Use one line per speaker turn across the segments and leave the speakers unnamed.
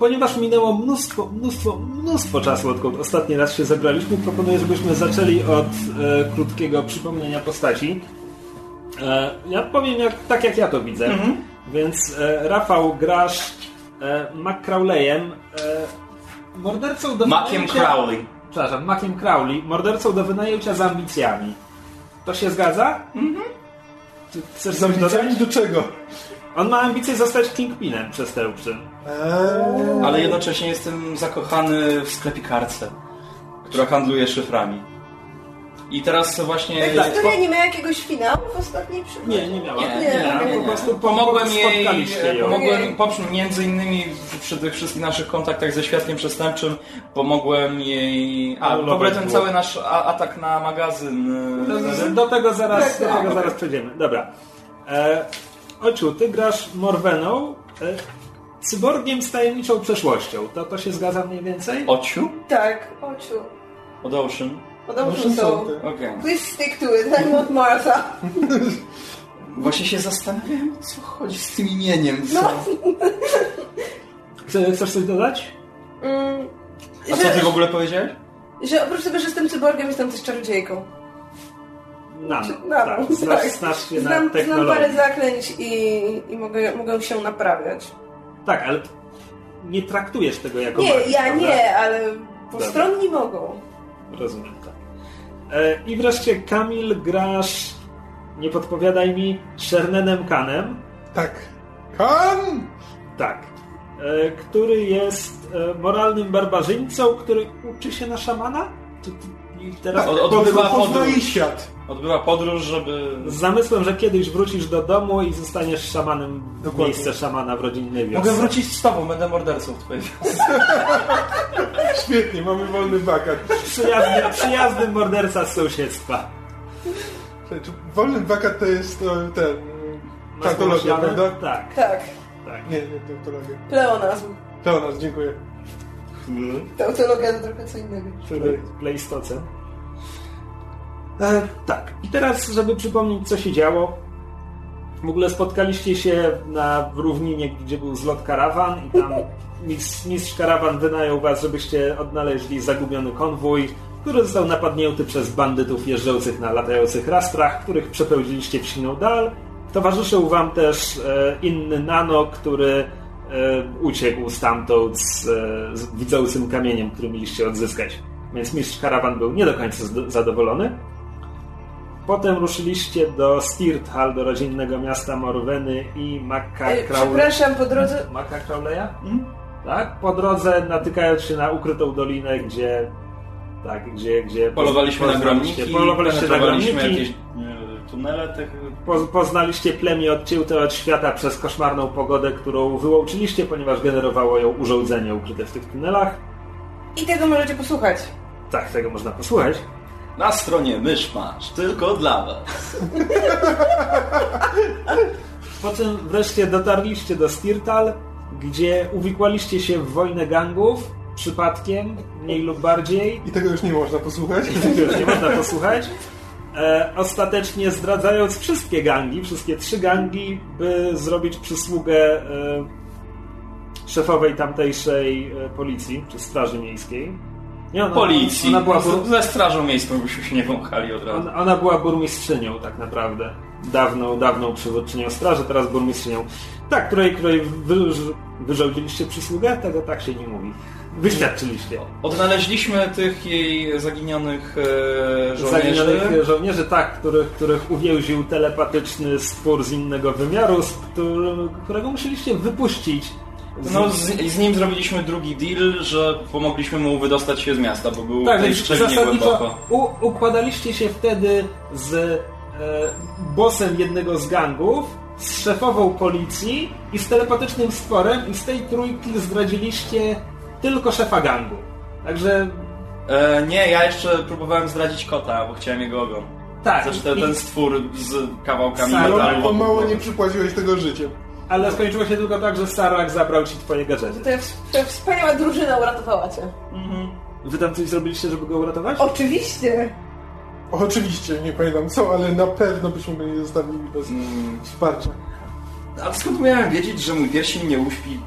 ponieważ minęło mnóstwo, mnóstwo, mnóstwo czasu, odkąd ostatni raz się zebraliśmy, proponuję, żebyśmy zaczęli od e, krótkiego przypomnienia postaci. E, ja powiem jak, tak, jak ja to widzę. Więc e, Rafał, grasz e, McCrawleyem, e, mordercą do
Mackiem
wynajęcia-
Crowley.
Przepraszam, Mackiem Crowley, mordercą do wynajęcia z ambicjami. To się zgadza? Mhm. Chcesz coś dodać?
Zamiast do czego?
On ma ambicje zostać Kingpinem przestępczym.
Eee,
Ale jednocześnie jestem zakochany w sklepikarce, która handluje szyframi. I teraz właśnie...
Ta historia nie ma jakiegoś finału w ostatniej przygodzie?
Nie, nie miała.
Nie,
Nie,
nie,
nie,
po prostu
Pomogłem jej, pomogłem, poprzez, między innymi przy tych wszystkich naszych kontaktach ze świadkiem przestępczym, pomogłem jej... A, w ogóle ten cały nasz a, atak na magazyn... e,
Do tego zaraz, do
Tak,
tego
tak.
zaraz przejdziemy. Dobra. Ociu, ty grasz Morweną, e, cyborgiem z tajemniczą przeszłością. To, to się zgadza mniej więcej?
Ociu?
Tak, oczu.
Od Ocean?
Podobno
Muszę
są.
Okej.
Please stick to it, I'm not Martha.
Właśnie się zastanawiam, o co chodzi z tym imieniem. Co?
No.
Chce- Chcesz coś dodać?
Mm,
A co ty w ogóle powiedziałeś?
Że oprócz tego, że jestem cyborgiem, jestem też czarodziejką.
Nano.
Nano,
tak. Znasz,
tak.
znasz się
Znam,
na
znam parę zaklęć i, i mogę, mogę się naprawiać.
Tak, ale nie traktujesz tego jako
Nie,
magię,
ja
prawda?
nie, ale
Dobra.
postronni mogą.
Rozumiem, tak. E, I wreszcie Kamil grasz, nie podpowiadaj mi, Shernenem Kanem.
tak. Kan!
Tak. E, który jest e, moralnym barbarzyńcą, który uczy się na szamana? Czy, ty- I teraz
Od- odbywa
Poznaj
podróż.
świat.
Odbywa podróż, żeby...
z zamysłem, że kiedyś wrócisz do domu i zostaniesz szamanem w
Dokładnie.
miejsce szamana w rodzinnej wiosce.
Mogę wrócić z tobą, będę mordercą w twojej wiosce.
Świetnie, mamy wolny wakat.
Przyjazny, przyjazny morderca z sąsiedztwa.
Wolny wakat to jest e, ten...
Pomyślane?
prawda?
Tak,
Tak,
tak.
Nie, nie tautologia.
pleonazm.
Leonas, dziękuję.
Tautologia to trochę co innego.
Play- Pleistocen. E, tak. I teraz, żeby przypomnieć, co się działo. W ogóle spotkaliście się na równinie, gdzie był zlot karawan i tam mistrz, mistrz karawan wynajął was, żebyście odnaleźli zagubiony konwój, który został napadnięty przez bandytów jeżdżących na latających rastrach, których przepełdziliście w siną dal. Towarzyszył wam też e, inny nano, który e, uciekł stamtąd z, e, z widzącym kamieniem, który mieliście odzyskać. Więc mistrz karawan był nie do końca zadowolony. Potem ruszyliście do Stirthal, do rodzinnego miasta Morweny i Makka
E,
Crowley.
Przepraszam, po drodze...
Maka Crowleya? Tak? Po drodze natykając się na ukrytą dolinę, gdzie tak, gdzie, gdzie
Polowaliśmy na gromniki,
polowaliście na gromniki,
jakieś e, tunele tych...
po, poznaliście plemię odcięte od świata przez koszmarną pogodę, którą wyłączyliście, ponieważ generowało ją urządzenie ukryte w tych tunelach.
I tego możecie posłuchać.
Tak, tego można posłuchać.
Na stronie Myszmasz, tylko dla was.
Potem wreszcie dotarliście do Stirtal, gdzie uwikłaliście się w wojnę gangów, przypadkiem, mniej lub bardziej.
I tego już nie można posłuchać.
Tego już nie można posłuchać. E, ostatecznie zdradzając wszystkie gangi, wszystkie trzy gangi, by zrobić przysługę e, szefowej tamtejszej e, policji, czy straży miejskiej. Nie, ona,
Policji.
Ona była, bur,
Ze strażą miejską byśmy się nie wąchali od razu.
ona, ona była burmistrzynią tak naprawdę. Dawną, dawną przywódczynią straży, teraz burmistrzynią. Tak, której, której wy, wyrządziliście przysługę? Tego tak się nie mówi. Wyświadczyliście.
Odnaleźliśmy tych jej zaginionych e, żołnierzy.
Zaginionych żołnierzy, tak, których, których uwięził telepatyczny stwór z innego wymiaru, z któr- którego musieliście wypuścić.
No, z, z nim zrobiliśmy drugi deal, że pomogliśmy mu wydostać się z miasta, bo był
tak, zasadniczo
głęboko.
u, układaliście się wtedy z e, bossem jednego z gangów, z szefową policji i z telepatycznym stworem i z tej trójki zdradziliście tylko szefa gangu. Także
E, nie, ja jeszcze próbowałem zdradzić kota, bo chciałem jego ogon.
tak.
Zresztą ten,
i-
ten stwór z kawałkami metalu.
To
wokół
mało nie przypłaciłeś tego życiem.
Ale skończyło się tylko tak, że Sarak zabrał ci twoje gadżety.
To jest, to jest wspaniała drużyna uratowała cię.
Wy tam coś zrobiliście, żeby go uratować?
Oczywiście.
Oczywiście, nie pamiętam co, ale na pewno byśmy go nie zostawili bez
Mm,
wsparcia.
A skąd miałem wiedzieć, że mój pierścień nie uśpi?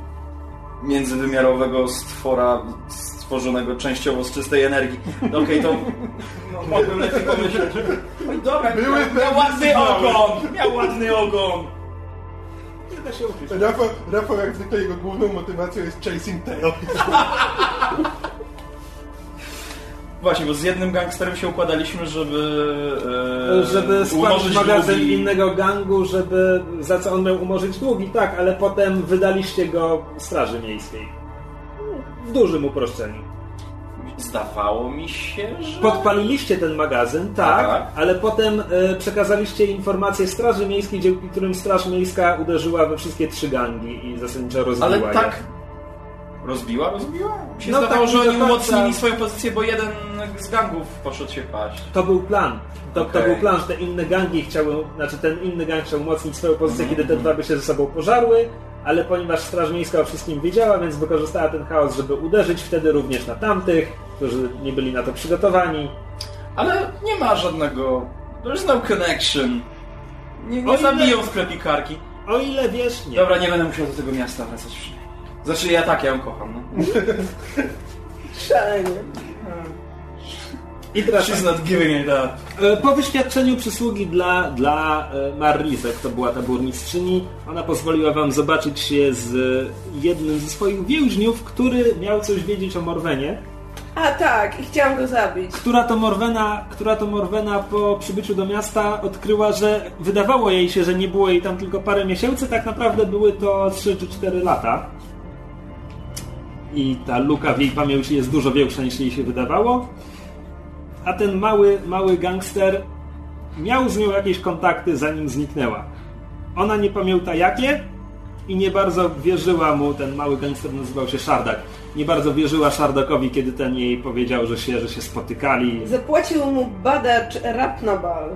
międzywymiarowego stwora stworzonego częściowo z czystej energii. No Okej, to no, mogłem lepiej pomyśleć. Oj, dobra,
Były
miał,
pewne
miał ładny
sygnały.
ogon! Miał ładny ogon!
Nie da się ukryć.
Rafał, Rafał jak zwykle jego główną motywacją jest chasing tail.
Właśnie, bo z jednym gangsterem się układaliśmy, żeby... E,
Żeby spłacić magazyn
długi.
innego gangu, żeby za co on miał umorzyć długi, tak, ale potem wydaliście go Straży Miejskiej. W dużym uproszczeniu.
Zdawało mi się, że...
Podpaliliście ten magazyn, tak,
Tak.
ale potem e, przekazaliście informacje Straży Miejskiej, dzięki którym Straż Miejska uderzyła we wszystkie trzy gangi i zasadniczo rozbiła
Ale
je.
tak... Rozbiła? Rozbiła? Mi się
No
zdawało,
tak,
że
nie
oni
do końca.
umocnili swoją pozycję, bo jeden z gangów poszedł się paść.
To był plan. To, to
Okej.
był plan, że te inne gangi chciały, znaczy ten inny gang chciał umocnić swoją pozycję,
Mhm,
kiedy te dwa by się ze sobą pożarły, ale ponieważ Straż Miejska o wszystkim wiedziała, więc wykorzystała ten chaos, żeby uderzyć wtedy również na tamtych, którzy nie byli na to przygotowani.
Ale nie ma żadnego... There's no connection. Nie,
O
nie
ile-
zabiją sklepikarki.
O ile wiesz, nie.
Dobra, nie będę musiał do tego miasta wracać. Znaczy ja tak, ja ją kocham, no.
Szalenie.
I teraz
She's not giving it up.
E, Po wyświadczeniu przysługi dla, dla e, Marlizek, to była ta burmistrzyni, ona pozwoliła wam zobaczyć się z jednym ze swoich więźniów, który miał coś wiedzieć o Morwenie.
A tak, i chciałam go zabić.
Która to Morwena, która to Morwena po przybyciu do miasta odkryła, że wydawało jej się, że nie było jej tam tylko parę miesięcy, tak naprawdę były to 3 czy 4 lata. I ta luka w jej pamięci jest dużo większa niż jej się wydawało. A ten mały, mały gangster miał z nią jakieś kontakty zanim zniknęła. Ona nie pamięta jakie i nie bardzo wierzyła mu, ten mały gangster nazywał się Szardak, nie bardzo wierzyła Szardakowi, kiedy ten jej powiedział, że się, że się spotykali.
Zapłacił mu badacz Rapnabal.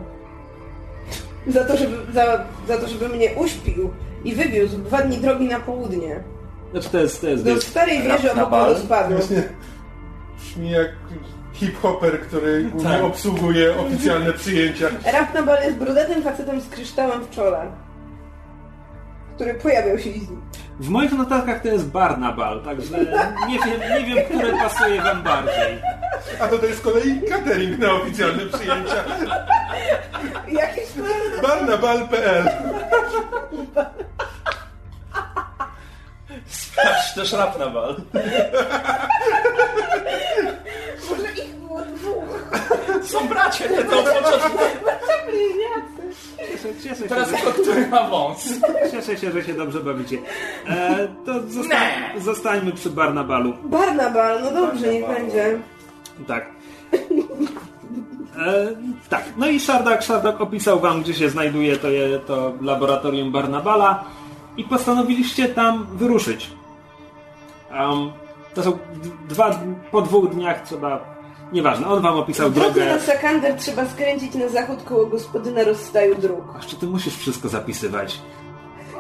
Za to, żeby, za, za to, żeby mnie uśpił i wywiózł dwa dni drogi na południe.
Znaczy to jest, to jest,
Do starej wieży obok.
Właśnie brzmi jak hip-hopper, który głównie
Tak.
obsługuje oficjalne przyjęcia.
Rapnabal jest brudatym facetem z kryształem w czole. Który pojawiał się i znikł.
w moich notatkach to jest Barnabal, także nie wiem, nie wiem, które pasuje wam bardziej.
A to to jest z kolei catering na oficjalne przyjęcia.
Jakieś
Barnabal.pl
Sprawdź też rap Są bracia, nie to.
Cieszę, cieszę, się,
Teraz
że,
tylko który ma wąs.
cieszę się, że się dobrze bawicie. E, to zosta
Nie.
zostańmy przy Barnabalu.
Barnabal, no dobrze, niech będzie.
Tak. E, tak, no i Szardak, Szardak opisał wam, gdzie się znajduje to, je, to laboratorium Barnabala i postanowiliście tam wyruszyć. Um, to są dwa, po dwóch dniach trzeba... Nieważne, on wam opisał
drodze
drogę.
na Sakander trzeba skręcić na zachód koło gospodyna rozstaju dróg.
Jeszcze ty musisz wszystko zapisywać.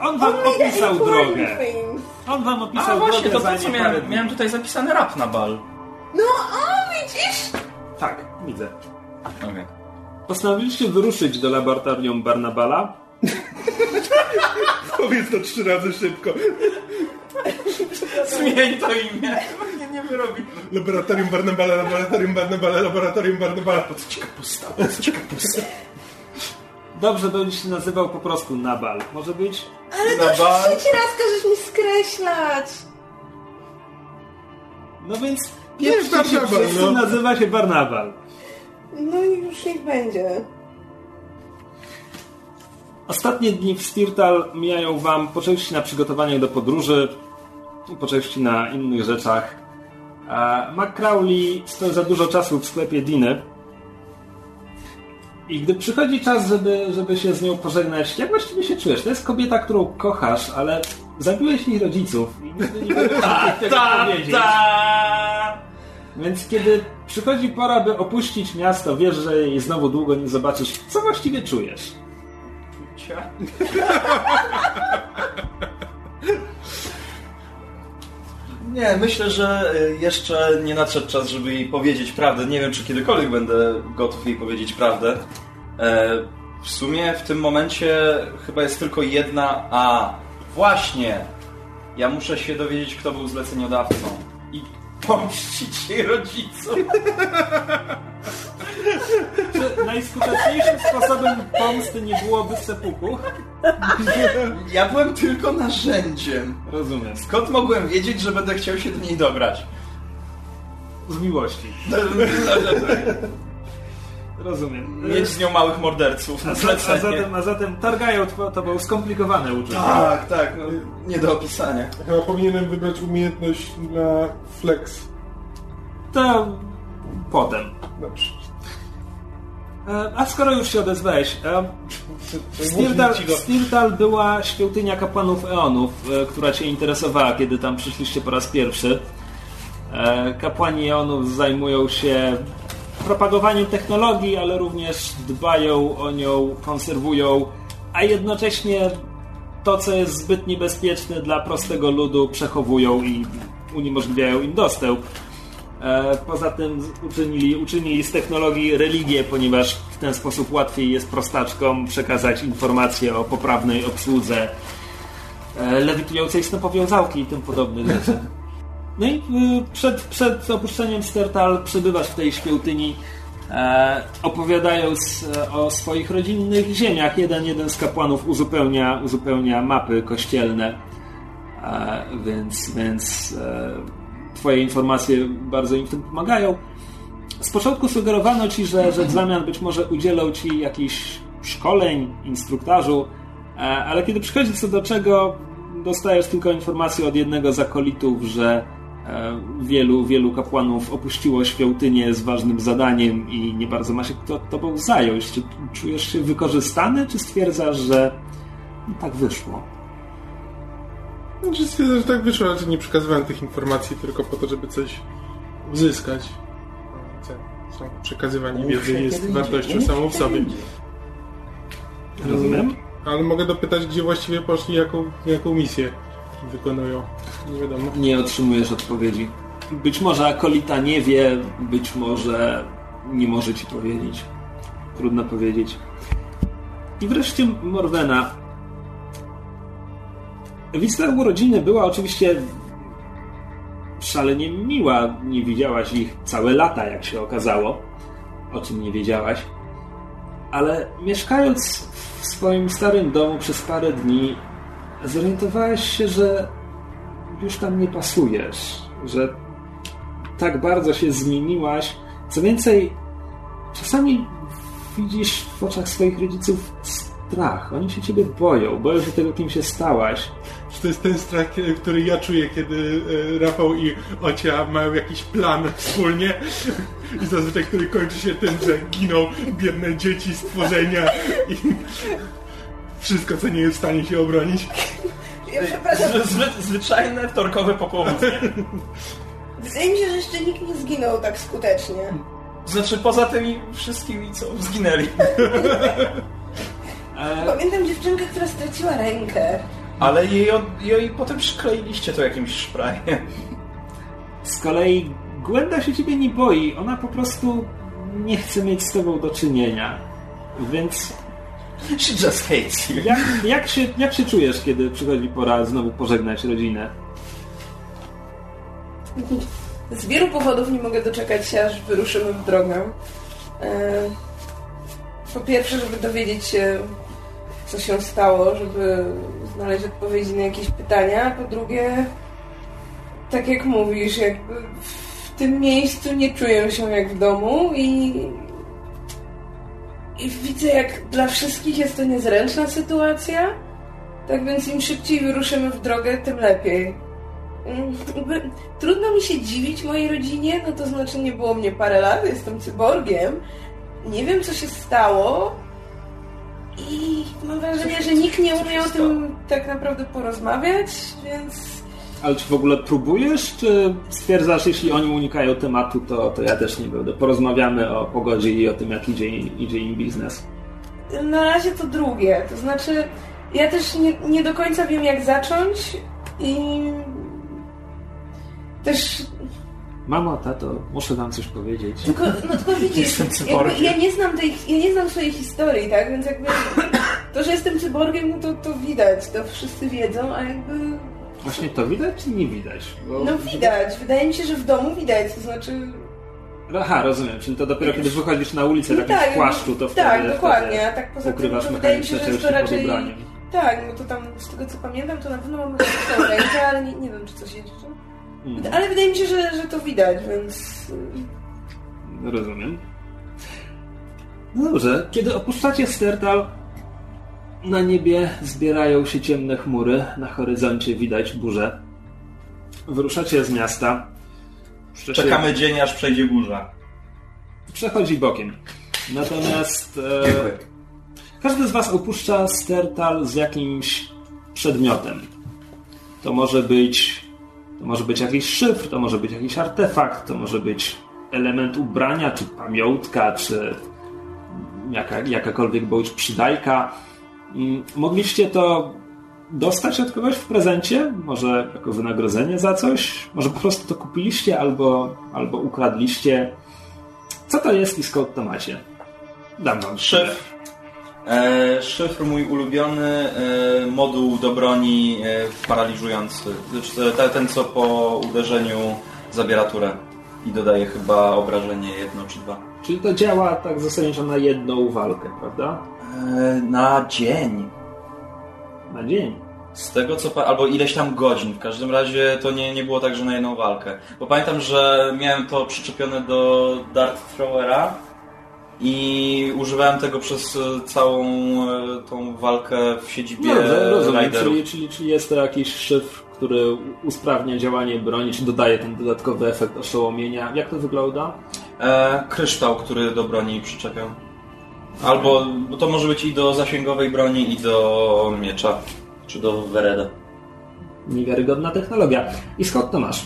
On wam
On made
opisał
important
drogę.
things.
On wam
A
opisał
właśnie,
drogę
to po co
parę
miałem?
dni.
Miałem tutaj zapisany rap na bal.
No, o, widzisz?
Tak, widzę.
Okej.
Postanowiliście wyruszyć do laboratorium Barnabala.
Powiedz to trzy razy szybko.
Zmień to imię. Nie, nie wyrobi.
Laboratorium Barnabala, laboratorium Barnabala, laboratorium Barnabala.
Ci kapusta, po ci kapusta.
Dobrze będzie się nazywał po prostu Nabal. Może być?
Ale to już
bar-
trzeci raz każesz mi skreślać.
No więc pierwszy się
Barnabal,
wszyscy
no.
nazywa się Barnabal.
No i już niech będzie.
Ostatnie dni w Stirtal mijają wam po części na przygotowaniach do podróży, po części na innych rzeczach. McCrowley spędza dużo czasu w sklepie Diny. I gdy przychodzi czas, żeby, żeby się z nią pożegnać, jak właściwie się czujesz? To jest kobieta, którą kochasz, ale zabiłeś jej rodziców i nigdy nie tego
Ta,
powiedzieć.
ta.
Więc kiedy przychodzi pora, by opuścić miasto, wiesz, że jej znowu długo nie zobaczysz. Co właściwie czujesz?
Cia. Nie, myślę, że y, jeszcze nie nadszedł czas, żeby jej powiedzieć prawdę. Nie wiem, czy kiedykolwiek będę gotów jej powiedzieć prawdę. E, W sumie w tym momencie chyba jest tylko jedna... A, właśnie! Ja muszę się dowiedzieć, kto był zleceniodawcą. I pomścić jej rodzicom.
Czy najskuteczniejszym sposobem pomsty nie byłoby sepuku?
Ja byłem tylko narzędziem.
Rozumiem.
Skąd mogłem wiedzieć, że będę chciał się do niej dobrać?
Z miłości. Rozumiem.
Mieć z nią małych morderców na
A, za, a,
zlecenie.
zatem, a zatem targają to, to było skomplikowane uczucie.
Tak, tak, no, nie do opisania.
Chyba powinienem wybrać umiejętność na flex.
To potem.
Dobrze.
E, A skoro już się odezwałeś, e,
ci go.
Stirtal była świątynia kapłanów Eonów, e, która Cię interesowała, kiedy tam przyszliście po raz pierwszy. E, Kapłani Eonów zajmują się propagowaniem technologii, ale również dbają o nią, konserwują, a jednocześnie to, co jest zbyt niebezpieczne dla prostego ludu, przechowują i uniemożliwiają im dostęp. E, Poza tym uczynili, uczynili z technologii religię, ponieważ w ten sposób łatwiej jest prostaczkom przekazać informacje o poprawnej obsłudze e, lewitującej snopowiązałki i tym podobnych rzeczy. No i y, przed, przed opuszczeniem Stertal przebywasz w tej świątyni, e, opowiadając e, o swoich rodzinnych ziemiach. Jeden, jeden z kapłanów uzupełnia, uzupełnia mapy kościelne, e, więc, więc e, Twoje informacje bardzo im w tym pomagają. Z początku sugerowano Ci, że, że w zamian być może udzielą Ci jakichś szkoleń, instruktażu, e, ale kiedy przychodzi co do czego, dostajesz tylko informację od jednego z akolitów, że e, wielu, wielu kapłanów opuściło świątynię z ważnym zadaniem i nie bardzo ma się kto tobą zająć. Czy czujesz się wykorzystany, czy stwierdzasz, że no, tak wyszło?
Znaczy stwierdzę, że tak wyszło, że nie przekazywałem tych informacji tylko po to, żeby coś uzyskać. Co- Przekazywanie wiedzy jest wartością samą w sobie.
Rozumiem?
Ale mogę dopytać, gdzie właściwie poszli, jaką, jaką misję wykonują. Nie wiadomo.
Nie otrzymujesz odpowiedzi. Być może akolita nie wie, być może nie może ci powiedzieć. Trudno powiedzieć. I wreszcie Morwena. Wizyta urodziny była oczywiście szalenie miła. Nie widziałaś ich całe lata, jak się okazało. O czym nie wiedziałaś. Ale mieszkając w swoim starym domu przez parę dni, zorientowałaś się, że już tam nie pasujesz, że tak bardzo się zmieniłaś. Co więcej, czasami widzisz w oczach swoich rodziców strach. Oni się ciebie boją, boją się tego, kim się stałaś.
Czy to jest ten strach, kie- który ja czuję, kiedy e, Rafał i Ocia mają jakiś plan wspólnie i zazwyczaj, który kończy się tym, że giną biedne dzieci, stworzenia i wszystko, co nie jest w stanie się obronić.
Ja przepraszam,
Zwy, zwyczajne wtorkowe popołudnie.
wydaje mi się, że jeszcze nikt nie zginął tak skutecznie.
Znaczy poza tymi wszystkimi, co zginęli.
E,
Pamiętam dziewczynkę, która straciła rękę.
Ale jej, od- jej potem przykleiliście to jakimś szprajem.
z kolei Gwenda się ciebie nie boi. Ona po prostu nie chce mieć z tobą do czynienia. Więc
She just hates you.
jak, jak, się, jak się czujesz, kiedy przychodzi pora znowu pożegnać rodzinę?
Z wielu powodów nie mogę doczekać się, aż wyruszymy w drogę. E, Po pierwsze, żeby dowiedzieć się, co się stało, żeby znaleźć odpowiedzi na jakieś pytania. Po drugie, tak jak mówisz, jakby w tym miejscu nie czuję się jak w domu i, i widzę, jak dla wszystkich jest to niezręczna sytuacja. Tak więc im szybciej wyruszymy w drogę, tym lepiej. Mm, Trudno mi się dziwić mojej rodzinie, no to znaczy nie było mnie parę lat, jestem cyborgiem. Nie wiem, co się stało i mam wrażenie, że nikt nie umiał o tym tak naprawdę porozmawiać, więc
Ale czy w ogóle próbujesz, czy stwierdzasz, jeśli oni unikają tematu, to, to ja też nie będę. Porozmawiamy o pogodzie i o tym, jak idzie, idzie im biznes.
na razie to drugie. To znaczy, ja też nie, nie do końca wiem, jak zacząć i też
Mamo, tato, muszę wam coś powiedzieć.
Tylko, no tylko widzisz, jakby ja nie znam tej, ja nie znam swojej historii, tak? Więc jakby to, że jestem cyborgiem, no to, to widać, to wszyscy wiedzą, a jakby
Właśnie to widać czy nie widać? Bo...
No widać, wydaje mi się, że w domu widać, to znaczy...
Aha, rozumiem, czyli to dopiero kiedy wychodzisz na ulicę w
No
jakimś
tak,
płaszczu, to wtedy,
Tak, dokładnie, a tak poza tym
ukrywasz
to wydaje mi się, że jest to raczej... Tak, no to tam z tego co pamiętam, to na pewno mamy rękę, ale nie, nie wiem, czy coś jeszcze.
Mm,
Ale wydaje mi się, że, że to widać, więc...
rozumiem. No dobrze, kiedy opuszczacie Stertal, na niebie zbierają się ciemne chmury, na horyzoncie widać burzę. Wyruszacie z miasta. Puszczacie-
Czekamy dzień, aż przejdzie burza.
Przechodzi bokiem. Natomiast e, każdy z Was opuszcza Stertal z jakimś przedmiotem. To może być to może być jakiś szyfr, to może być jakiś artefakt, to może być element ubrania, czy pamiątka, czy jaka, jakakolwiek bądź przydajka. Mm, Mogliście to dostać od kogoś w prezencie? Może jako wynagrodzenie za coś? Może po prostu to kupiliście albo, albo ukradliście? Co to jest i skąd to macie? Dam wam.
Szyfr. E, szyfr mój ulubiony, e, moduł do broni e, paraliżujący. Znaczy, te- ten, co po uderzeniu zabiera turę i dodaje chyba obrażenie jedno czy dwa.
Czyli to działa tak zasadniczo na jedną walkę, prawda?
E, na dzień.
Na dzień.
Z tego co albo ileś tam godzin. W każdym razie to nie, nie było tak, że na jedną walkę. Bo pamiętam, że miałem to przyczepione do Dart Throwera i używałem tego przez e, całą e, tą walkę w siedzibie
Dobrze, rozumiem. Czyli, czyli, czyli jest to jakiś szyfr, który usprawnia działanie broni, czy dodaje ten dodatkowy efekt oszołomienia. Jak to wygląda?
E, kryształ, który do broni przyczepiam. Albo bo to może być i do zasięgowej broni, i do miecza. Czy do Wereda.
Niewiarygodna technologia. I skąd to masz?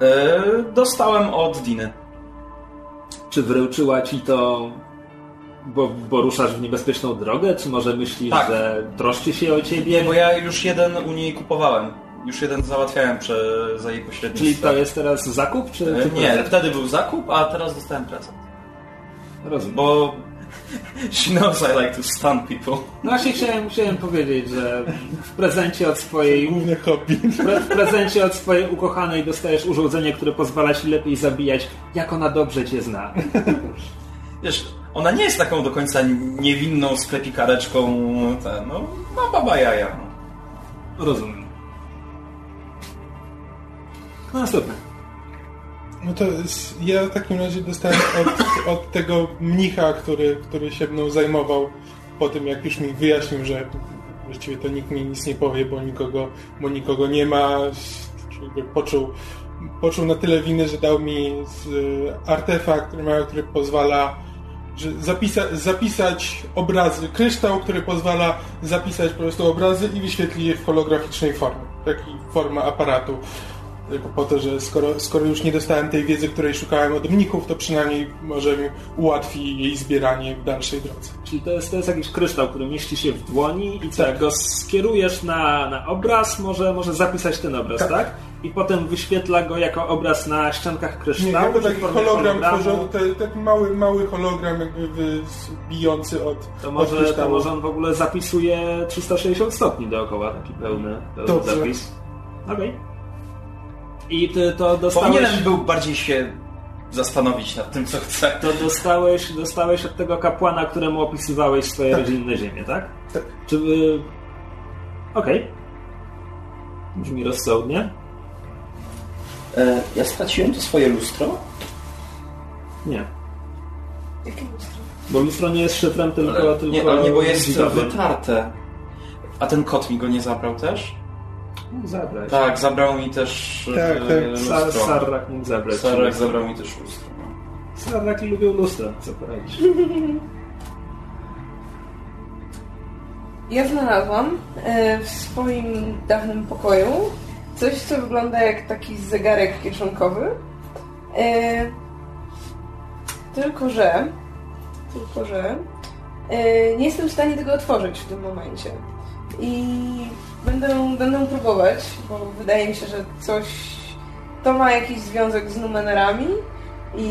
E, dostałem od Diny.
Czy wręczyła ci to, bo, bo ruszasz w niebezpieczną drogę? Czy może myślisz,
Tak.
że troszczy się o
Nie,
ciebie?
bo ja już jeden u niej kupowałem. Już jeden załatwiałem prze, za jej
Czyli
pośrednictwem.
to jest teraz zakup, czy,
E,
czy
Nie,
prezent?
wtedy był zakup, a teraz dostałem prezent.
Rozumiem.
Bo she knows I like to stun people.
No właśnie chciałem, chciałem powiedzieć, że w prezencie od swojej
Główne hobby.
W pre- w prezencie od swojej ukochanej dostajesz urządzenie, które pozwala ci lepiej zabijać, jak ona dobrze cię zna.
Wiesz, ona nie jest taką do końca niewinną sklepikareczką, ten, no, ma baba jaja. No.
Rozumiem. No, Następny.
No to ja w takim razie dostałem od, od tego mnicha, który, który się mną zajmował po tym, jak już mi wyjaśnił, że właściwie to nikt mi nic nie powie, bo nikogo, bo nikogo nie ma. Poczuł, poczuł na tyle winy, że dał mi artefakt, który, ma, który pozwala że zapisa, zapisać obrazy, kryształ, który pozwala zapisać po prostu obrazy i wyświetlić je w holograficznej formie. Taki forma aparatu. Tylko po to, że skoro, skoro już nie dostałem tej wiedzy, której szukałem od mnichów, to przynajmniej może mi ułatwi jej zbieranie w dalszej drodze.
Czyli to jest, to jest jakiś kryształ, który mieści się w dłoni i co,
Tak.
jak go skierujesz na, na obraz, może, może zapisać ten obraz, tak.
Tak.
I potem wyświetla go jako obraz na ściankach
Nie,
kryształu?
jako
czy
taki hologram, taki mały, mały hologram jakby bijący od,
To
od
może, to
kryształu.
może on w ogóle zapisuje 360 stopni dookoła, taki pełny, pełny zapis. Okej. I ty to dostałeś...
Powinienem był bardziej się zastanowić nad tym, co chce.
To dostałeś, dostałeś od tego kapłana, któremu opisywałeś swoje
Tak.
rodzinne ziemię, tak?
Tak.
Czy... y, Okej. Brzmi rozsądnie.
E, ja straciłem to swoje lustro?
Nie.
Jakie lustro?
Bo lustro nie jest szyfrem, tylko...
Ale,
tylko
nie, ale nie, bo jest wytarte. A ten kot mi go nie zabrał też?
Mógł zabrać.
Tak, zabrał mi też
Tak,
e,
tak.
Sar,
lustro.
Sarrak mógł zabrać.
Sarrak zabrał mi też lustro. No.
Sarraki lubią lustro, co poradzić.
Ja znalazłam e, w swoim dawnym pokoju coś, co wygląda jak taki zegarek kieszonkowy. E, tylko, że tylko, że nie jestem w stanie tego otworzyć w tym momencie. I będę, będę próbować, bo wydaje mi się, że coś to ma jakiś związek z numerami i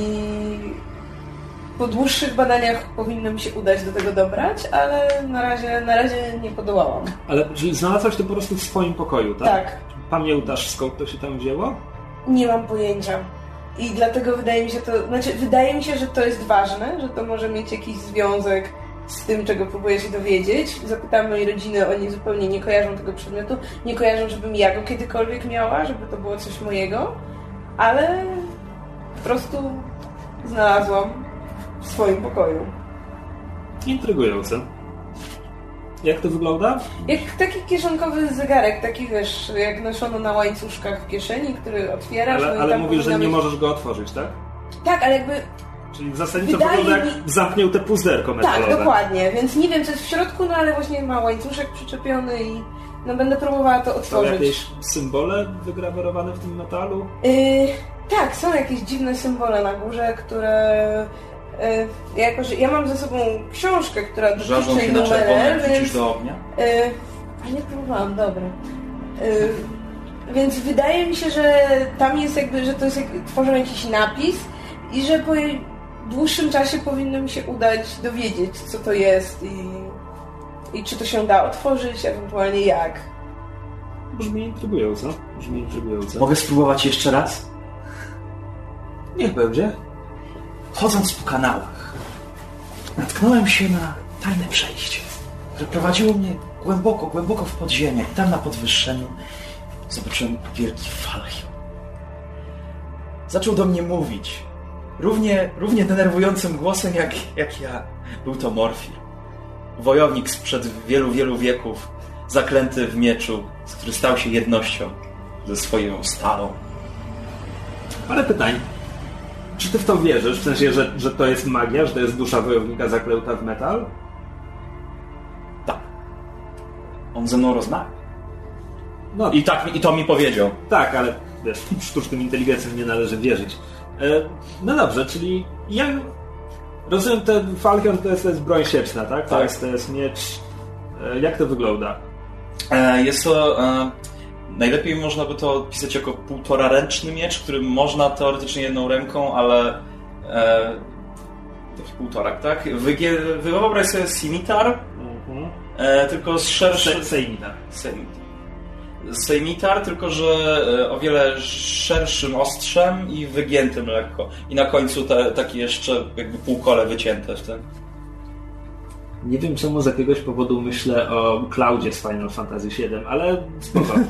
po dłuższych badaniach powinno mi się udać do tego dobrać, ale na razie, na razie nie podołałam.
Ale czyli znalazłaś to po prostu w swoim pokoju, tak?
Tak.
Pamiętasz skąd to się tam wzięło?
Nie mam pojęcia. I dlatego wydaje mi się to, znaczy wydaje mi się, że to jest ważne, że to może mieć jakiś związek z tym, czego próbuję się dowiedzieć. Zapytałam mojej rodziny, oni zupełnie nie kojarzą tego przedmiotu, nie kojarzą, żebym ja go kiedykolwiek miała, żeby to było coś mojego, ale po prostu znalazłam w swoim pokoju.
Intrygujące. Jak to wygląda?
Jak taki kieszonkowy zegarek, taki wiesz, jak noszono na łańcuszkach w kieszeni, który otwierasz. no
Ale,
i
ale mówisz, że nie możesz go otworzyć, tak?
Tak, ale jakby
Czyli zasadniczo
Wydaje
wygląda jak
mi-
zamknięte puzderko metalowe.
Tak, dokładnie. Więc nie wiem, co jest w środku, no ale właśnie ma łańcuszek przyczepiony i no będę próbowała to
Są
otworzyć.
jakieś symbole wygrawerowane w tym metalu?
Yy, tak, są jakieś dziwne symbole na górze, które... Yy, jako, że ja mam ze sobą książkę, która dotyczy
się na jak wrzucisz
więc...
do ognia?
Yy, a nie próbowałam, dobra. Yy, więc wydaje mi się, że tam jest jakby, że to jest jak, tworzą jakiś napis i że po dłuższym czasie powinno mi się udać dowiedzieć, co to jest i, i czy to się da otworzyć, ewentualnie jak.
Brzmi intrygująco. Brzmi intrygująco.
Mogę spróbować jeszcze raz?
Niech będzie.
Chodząc po kanałach, natknąłem się na tajne przejście, które prowadziło mnie głęboko, głęboko w podziemie. I tam na podwyższeniu zobaczyłem wielki falchion. Zaczął do mnie mówić. Równie, równie denerwującym głosem jak, jak ja. Był to Morfir. Wojownik sprzed wielu, wielu wieków, zaklęty w mieczu, który stał się jednością ze swoją stalą.
Parę pytań. Czy ty w to wierzysz? W sensie, że, że to jest magia, że to jest dusza wojownika zaklęta w metal?
Tak. On ze mną rozmawia.
No
I, tak, I to mi powiedział.
tak, ale wiesz, sztucznym inteligencjom nie należy wierzyć. E, no dobrze, czyli ja rozumiem, ten Falcon to jest, to jest broń sieczna, tak? To,
Tak.
jest, to jest miecz. E, jak to wygląda?
E, Jest to. Najlepiej można by to opisać jako półtora ręczny miecz, który można teoretycznie jedną ręką, ale. E, taki półtorak, tak? Wyobraź sobie scimitar,
Mhm.
e, tylko z szerszy.
Se- Sejmita.
Sejmitar. Sejmitar, tylko że e, o wiele szerszym ostrzem i wygiętym lekko. I na końcu te, takie jeszcze jakby półkole wycięte w tym.
Nie wiem czemu z jakiegoś powodu myślę o Cloudzie z Final Fantasy VII, ale spoko.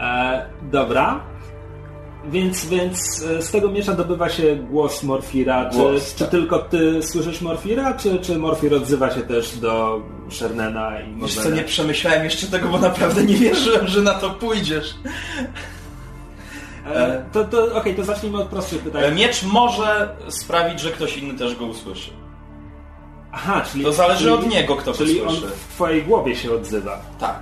E, dobra. Więc, więc e, z tego miecza dobywa się głos Morfira. Czy,
Głos,
czy
tak.
tylko ty słyszysz Morfira, czy, czy Morfir odzywa się też do Shernena i
Wiesz co, nie przemyślałem jeszcze tego, bo naprawdę nie wierzyłem, że na to pójdziesz.
E, to to okej, to zacznijmy od prostszych pytań.
E, Miecz może sprawić, że ktoś inny też go usłyszy.
Aha, czyli...
To zależy
czyli,
od niego, kto to
Czyli on
słyszy.
w twojej głowie się odzywa.
Tak.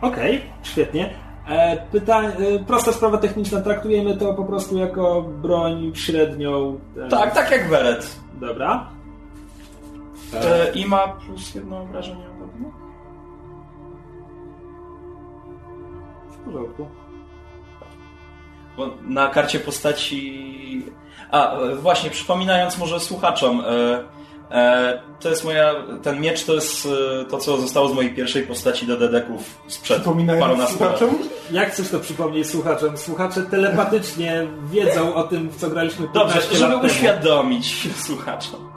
Okej, świetnie. E, pytań, e, prosta sprawa techniczna. Traktujemy to po prostu jako broń średnią. E,
Tak, tak jak Beret.
Dobra. E,
I ma plus jedno obrażenie ogólne.
w porządku.
Bo na karcie postaci... A, właśnie, przypominając może słuchaczom, e, to jest moja... Ten miecz to jest e, to, co zostało z mojej pierwszej postaci do dedeków sprzed parunastu lat.
słuchaczom,
Jak chcesz to przypomnieć słuchaczom? Słuchacze telepatycznie wiedzą o tym, w co graliśmy 15
Dobrze, żeby uświadomić słuchaczom.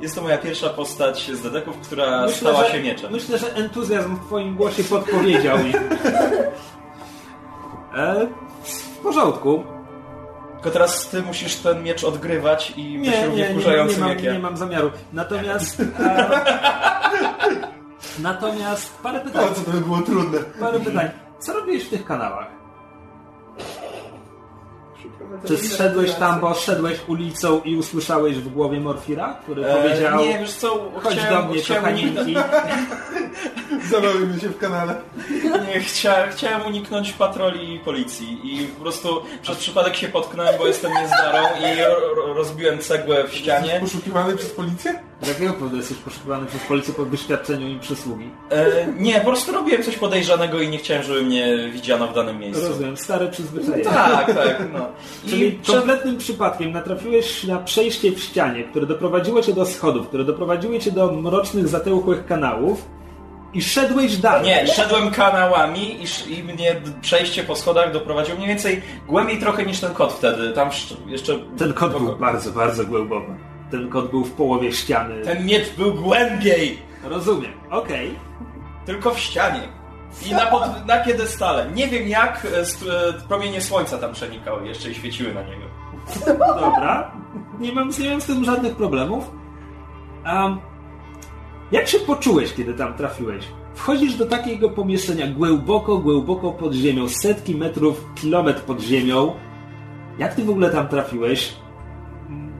Jest to moja pierwsza postać z dedeków, która stała
że,
się mieczem.
Myślę, że entuzjazm w twoim głosie podpowiedział im. E, w porządku.
Tylko teraz ty musisz ten miecz odgrywać i być
Nie,
równie
nie, nie, nie, mam,
jak ja.
nie mam zamiaru. Natomiast... E, natomiast parę pytań.
o co to by było trudne.
Parę pytań. Co robiłeś w tych kanałach? Czy zszedłeś tam, bo szedłeś ulicą i usłyszałeś w głowie Morfira, który
E,
powiedział
nie, wiesz co,
chodź
chciałem,
do mnie, kochaninki.
Zabawimy się w kanale.
nie, chcia, chciałem uniknąć patroli policji i po prostu przez przypadek się potknąłem, bo jestem niezdarą i ro, ro- rozbiłem cegłę w ścianie.
Poszukiwany przez policję?
Z jakiego powodu jesteś poszukiwany przez policję po wyświadczeniu i przysługi?
E, nie, po prostu robiłem coś podejrzanego i nie chciałem, żeby mnie widziano w danym miejscu.
Rozumiem, stare przyzwyczajenie.
Tak, tak, no.
Czyli
przed...
kompletnym przypadkiem natrafiłeś na przejście w ścianie, które doprowadziło cię do schodów, które doprowadziły cię do mrocznych, zatełchłych kanałów i szedłeś dalej.
Nie, szedłem kanałami i, i mnie przejście po schodach doprowadziło mniej więcej głębiej trochę niż ten kot wtedy. Tam sz- jeszcze...
Ten kot był bardzo, bardzo głęboko. Ten kot był w połowie ściany.
Ten miecz był głębiej!
Rozumiem, okej.
Tylko w ścianie. I na, pod, na piedestale. Nie wiem jak e, e, promienie słońca tam przenikały jeszcze i świeciły na niego.
Dobra. Nie mam, nie mam z tym żadnych problemów. Um, jak się poczułeś, kiedy tam trafiłeś? Wchodzisz do takiego pomieszczenia głęboko, głęboko pod ziemią, setki metrów, kilometr pod ziemią. Jak ty w ogóle tam trafiłeś?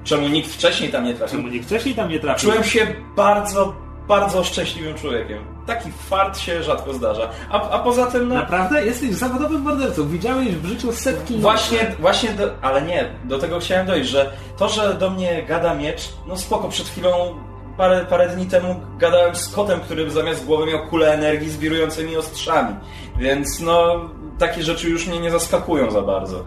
Czemu nikt wcześniej tam nie trafił?
Czemu nikt wcześniej tam nie trafił?
Czułem się bardzo, bardzo szczęśliwym człowiekiem. Taki fart się rzadko zdarza. A, a poza tym, no...
Naprawdę? Jesteś zawodowym mordercą. Widziałeś w życiu setki
Właśnie, właśnie, do, ale nie, do tego chciałem dojść, że to, że do mnie gada miecz, no spoko, przed chwilą, parę, parę dni temu gadałem z kotem, który zamiast głowy miał kulę energii z wirującymi ostrzami, więc no, takie rzeczy już mnie nie zaskakują za bardzo.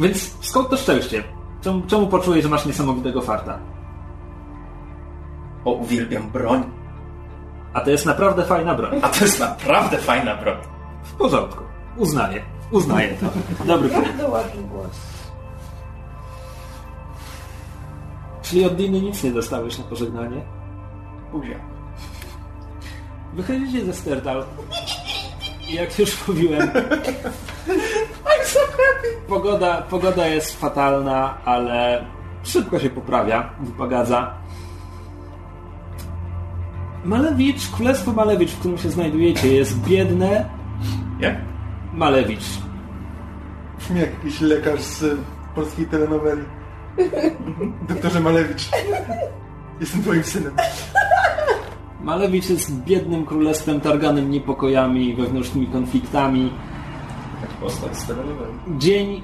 Więc skąd to szczęście? Czemu, czemu poczułeś, że masz niesamowitego farta?
O, uwielbiam broń,
A to jest naprawdę fajna broń.
a to jest naprawdę fajna broń.
W porządku. Uznaję. Uznaję to. Dobry.
Bardzo ładny głos.
Czyli od Diny nic nie dostałeś na pożegnanie?
Buzia.
Wychodzicie ze Sterdal. Jak już mówiłem... Pogoda, pogoda jest fatalna, ale szybko się poprawia, wypogadza. Malewicz, Królestwo Malewicz, w którym się znajdujecie, jest biedne.
Jak?
Malewicz.
Brzmi jak jakiś lekarz z polskiej telenoweli. Doktorze Malewicz. Jestem twoim synem.
Malewicz jest biednym królestwem targanym niepokojami i wewnętrznymi konfliktami.
Postać z.
Dzień.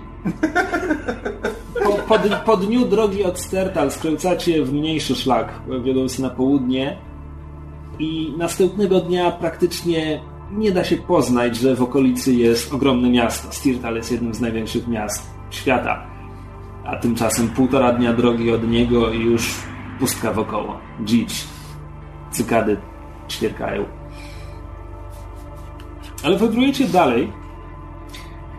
Po, po, po dniu drogi od Stertal skręcacie w mniejszy szlak wiodący na południe i następnego dnia praktycznie nie da się poznać, że w okolicy jest ogromne miasto. Stirtal jest jednym z największych miast świata. A tymczasem półtora dnia drogi od niego i już pustka wokoło. Dzicz. Cykady ćwierkają. Ale wędrujecie dalej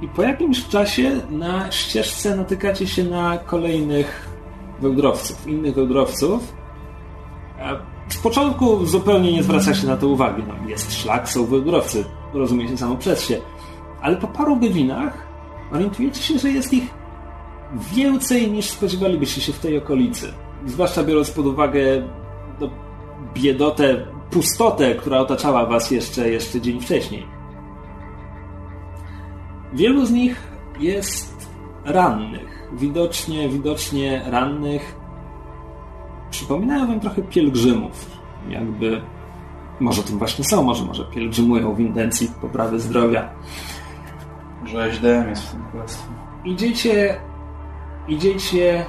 i po jakimś czasie na ścieżce natykacie się na kolejnych wędrowców, innych wędrowców. A Z początku zupełnie nie zwraca się na to uwagi. No, jest szlak, są wędrowcy, rozumie się samo przez się. Ale po paru godzinach orientujecie się, że jest ich więcej niż spodziewalibyście się w tej okolicy. Zwłaszcza biorąc pod uwagę no, biedotę, pustotę, która otaczała was jeszcze, jeszcze dzień wcześniej. Wielu z nich jest rannych. Widocznie, widocznie rannych. Przypominają wam trochę pielgrzymów. Jakby, może tym właśnie są, może, może pielgrzymują w intencji poprawy zdrowia.
Że SDM jest w tym królestwie.
Idziecie, idziecie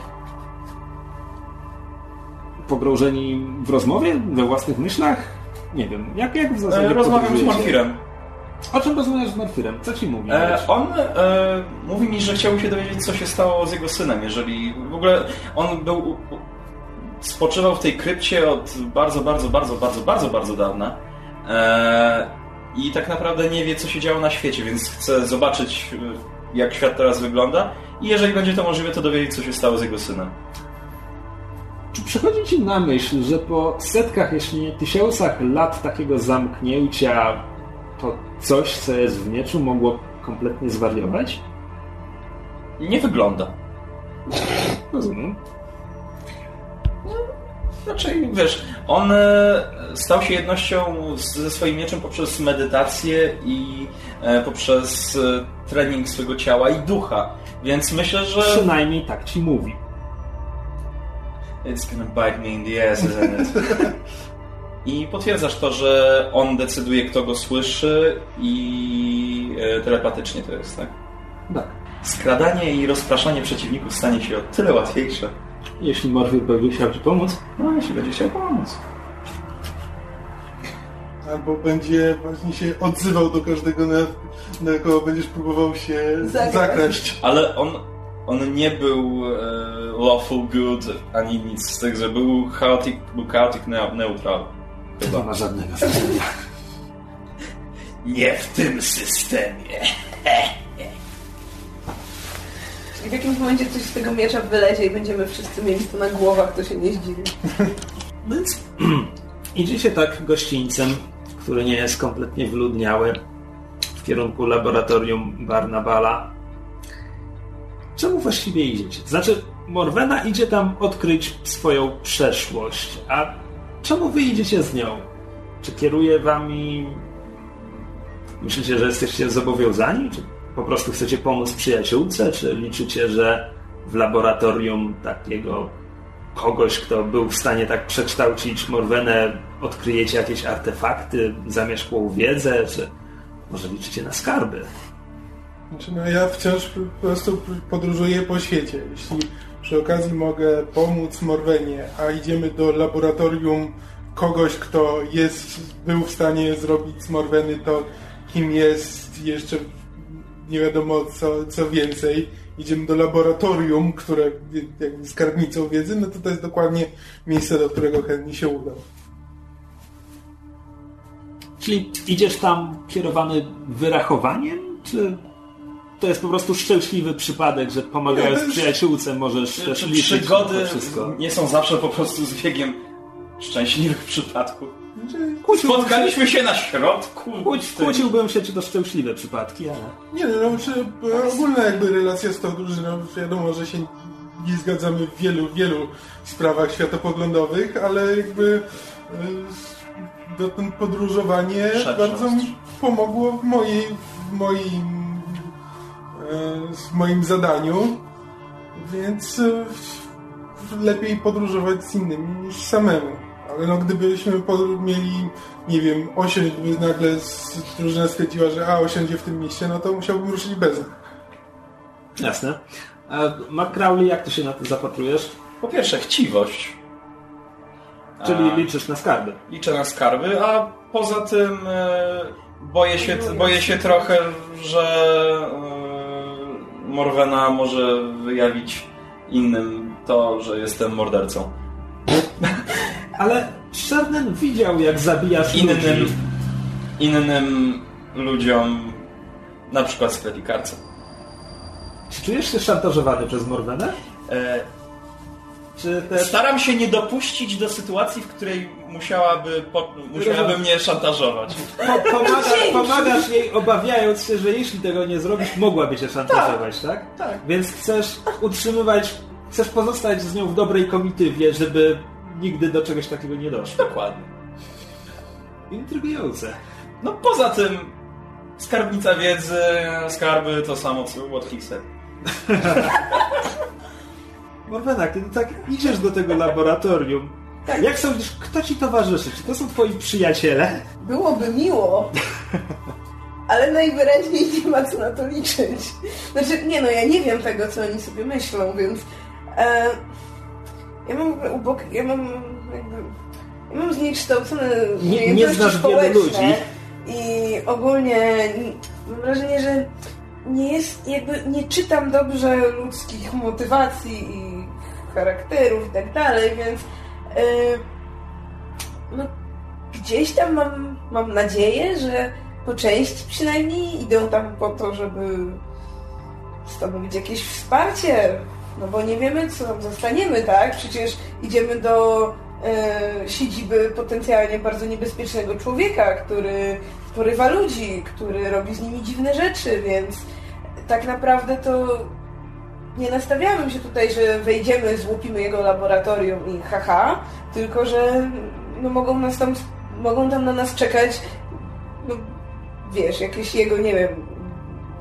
pogrążeni w rozmowie, we własnych myślach? Nie wiem, jak, jak w zasadzie
E, rozmawiam z
podróżujecie? O czym rozmawiasz z Morfirem? Co ci mówi?
E, on e, mówi mi, że chciałby się dowiedzieć, co się stało z jego synem, jeżeli w ogóle on był. spoczywał w tej krypcie od bardzo, bardzo, bardzo, bardzo, bardzo, bardzo dawna. E, I tak naprawdę nie wie, co się działo na świecie, więc chce zobaczyć, e, jak świat teraz wygląda. I jeżeli będzie to możliwe, to dowiedzieć, co się stało z jego synem.
Czy przychodzi ci na myśl, że po setkach, jeśli nie tysiącach lat takiego zamknięcia, to coś, co jest w mieczu, mogło kompletnie zwariować?
Nie wygląda.
Rozumiem.
Raczej, wiesz, on e, stał się jednością ze swoim mieczem poprzez medytację i e, poprzez e, trening swojego ciała i ducha. Więc myślę, że
Przynajmniej tak ci mówi.
it's gonna bite me in the ass, isn't it? I potwierdzasz to, że on decyduje, kto go słyszy i e, telepatycznie to jest, tak?
Tak.
Skradanie i rozpraszanie przeciwników stanie się o tyle łatwiejsze.
Jeśli Morfiu będzie chciał ci pomóc.
No, jeśli będzie chciał pomóc.
Albo będzie właśnie się odzywał do każdego, na, na kogo będziesz próbował się
Zagrać.
zakraść.
Ale on, on nie był e, lawful good ani nic z tych, że był chaotic, był chaotic neu- neutral.
Nie
Chyba.
ma żadnego znaczenia.
Nie w tym systemie.
I w jakimś momencie coś z tego miecza wylecie i będziemy wszyscy mieli to na głowach, to się nie zdziwi.
Więc idziecie tak gościńcem, który nie jest kompletnie wyludniały, w kierunku laboratorium Barnabala. Czemu właściwie idziecie? Znaczy, Morwena idzie tam odkryć swoją przeszłość, a czemu wy idziecie z nią? Czy kieruje wami... Myślicie, że jesteście zobowiązani? Czy po prostu chcecie pomóc przyjaciółce? Czy liczycie, że w laboratorium takiego kogoś, kto był w stanie tak przekształcić Morwenę, odkryjecie jakieś artefakty, zamieszkłą wiedzę, czy może liczycie na skarby?
Znaczy, no ja wciąż po prostu podróżuję po świecie. Jeśli przy okazji mogę pomóc Morwenie, a idziemy do laboratorium kogoś, kto jest, był w stanie zrobić z Morweny to, kim jest jeszcze nie wiadomo co, co więcej. Idziemy do laboratorium, które jakby skarbnicą wiedzy, no to to jest dokładnie miejsce, do którego chętnie się udam.
Czyli idziesz tam kierowany wyrachowaniem, czy to jest po prostu szczęśliwy przypadek, że pomagając
jest-
przyjaciółce możesz też liczyć
przygody
wszystko?
nie są zawsze po prostu zbiegiem szczęśliwych przypadków?
Znaczy,
Kłóciłbym się,
Spotkaliśmy się na środku.
kłóci- kłóciłbym się, czy to szczęśliwe przypadki, ale...
Nie no, czy ogólna jakby relacja z tą drużyną, wiadomo, że się nie zgadzamy w wielu, wielu sprawach światopoglądowych, ale jakby e, to ten podróżowanie bardzo mi pomogło w mojej, w moim, e, w moim zadaniu, więc e, lepiej podróżować z innymi niż samemu. Ale no gdybyśmy mieli, nie wiem, osiąść, gdyby nagle drużyna stwierdziła, że a, osiądzie w tym mieście, no to musiałbym ruszyć bez nich.
Jasne. A Mark Crowley, jak ty się na to zapatrujesz?
Po pierwsze, chciwość.
Czyli
A,
liczysz na skarby.
liczę na skarby, a poza tym e, boję, się, boję się trochę, że e, Morwena może wyjawić innym to, że jestem mordercą.
Ale Czarnen widział, jak zabijasz
Innym,
ludzi.
innym ludziom, na przykład sklepikarce.
Czy czujesz się szantażowany przez Morwenę?
E,
Czy też...
Staram się nie dopuścić do sytuacji, w której musiałaby, po, musiałaby mnie szantażować.
Po, pomaga, pomagasz jej, obawiając się, że jeśli tego nie zrobisz, mogłaby cię szantażować, tak?
tak.
Więc chcesz utrzymywać, chcesz pozostać z nią w dobrej komitywie, żeby nigdy do czegoś takiego nie doszło.
Dokładnie.
Intrygujące.
No poza tym skarbnica wiedzy, skarby to samo co what he said.
Morwena, kiedy tak idziesz do tego laboratorium,
Tak.
jak sądzisz, kto ci towarzyszy? Czy to są twoi przyjaciele?
Byłoby miło, ale najwyraźniej nie ma co na to liczyć. Znaczy, nie no, ja nie wiem tego, co oni sobie myślą, więc e, ja mam ubok, ja mam jakby, ja mam zniekształcone
Nie- nie znasz wielu ludzi.
I ogólnie mam wrażenie, że nie jest, jakby nie czytam dobrze ludzkich motywacji i charakterów i tak dalej, więc e, no, gdzieś tam mam, mam nadzieję, że po części przynajmniej idą tam po to, żeby zdobyć jakieś wsparcie, no bo nie wiemy, co tam zostaniemy, tak? Przecież idziemy do e, siedziby potencjalnie bardzo niebezpiecznego człowieka, który porywa ludzi, który robi z nimi dziwne rzeczy, więc tak naprawdę to nie nastawiałem się tutaj, że wejdziemy, złupimy jego laboratorium i haha, tylko że no, mogą nas tam, mogą tam na nas czekać, no, wiesz, jakieś jego, nie wiem,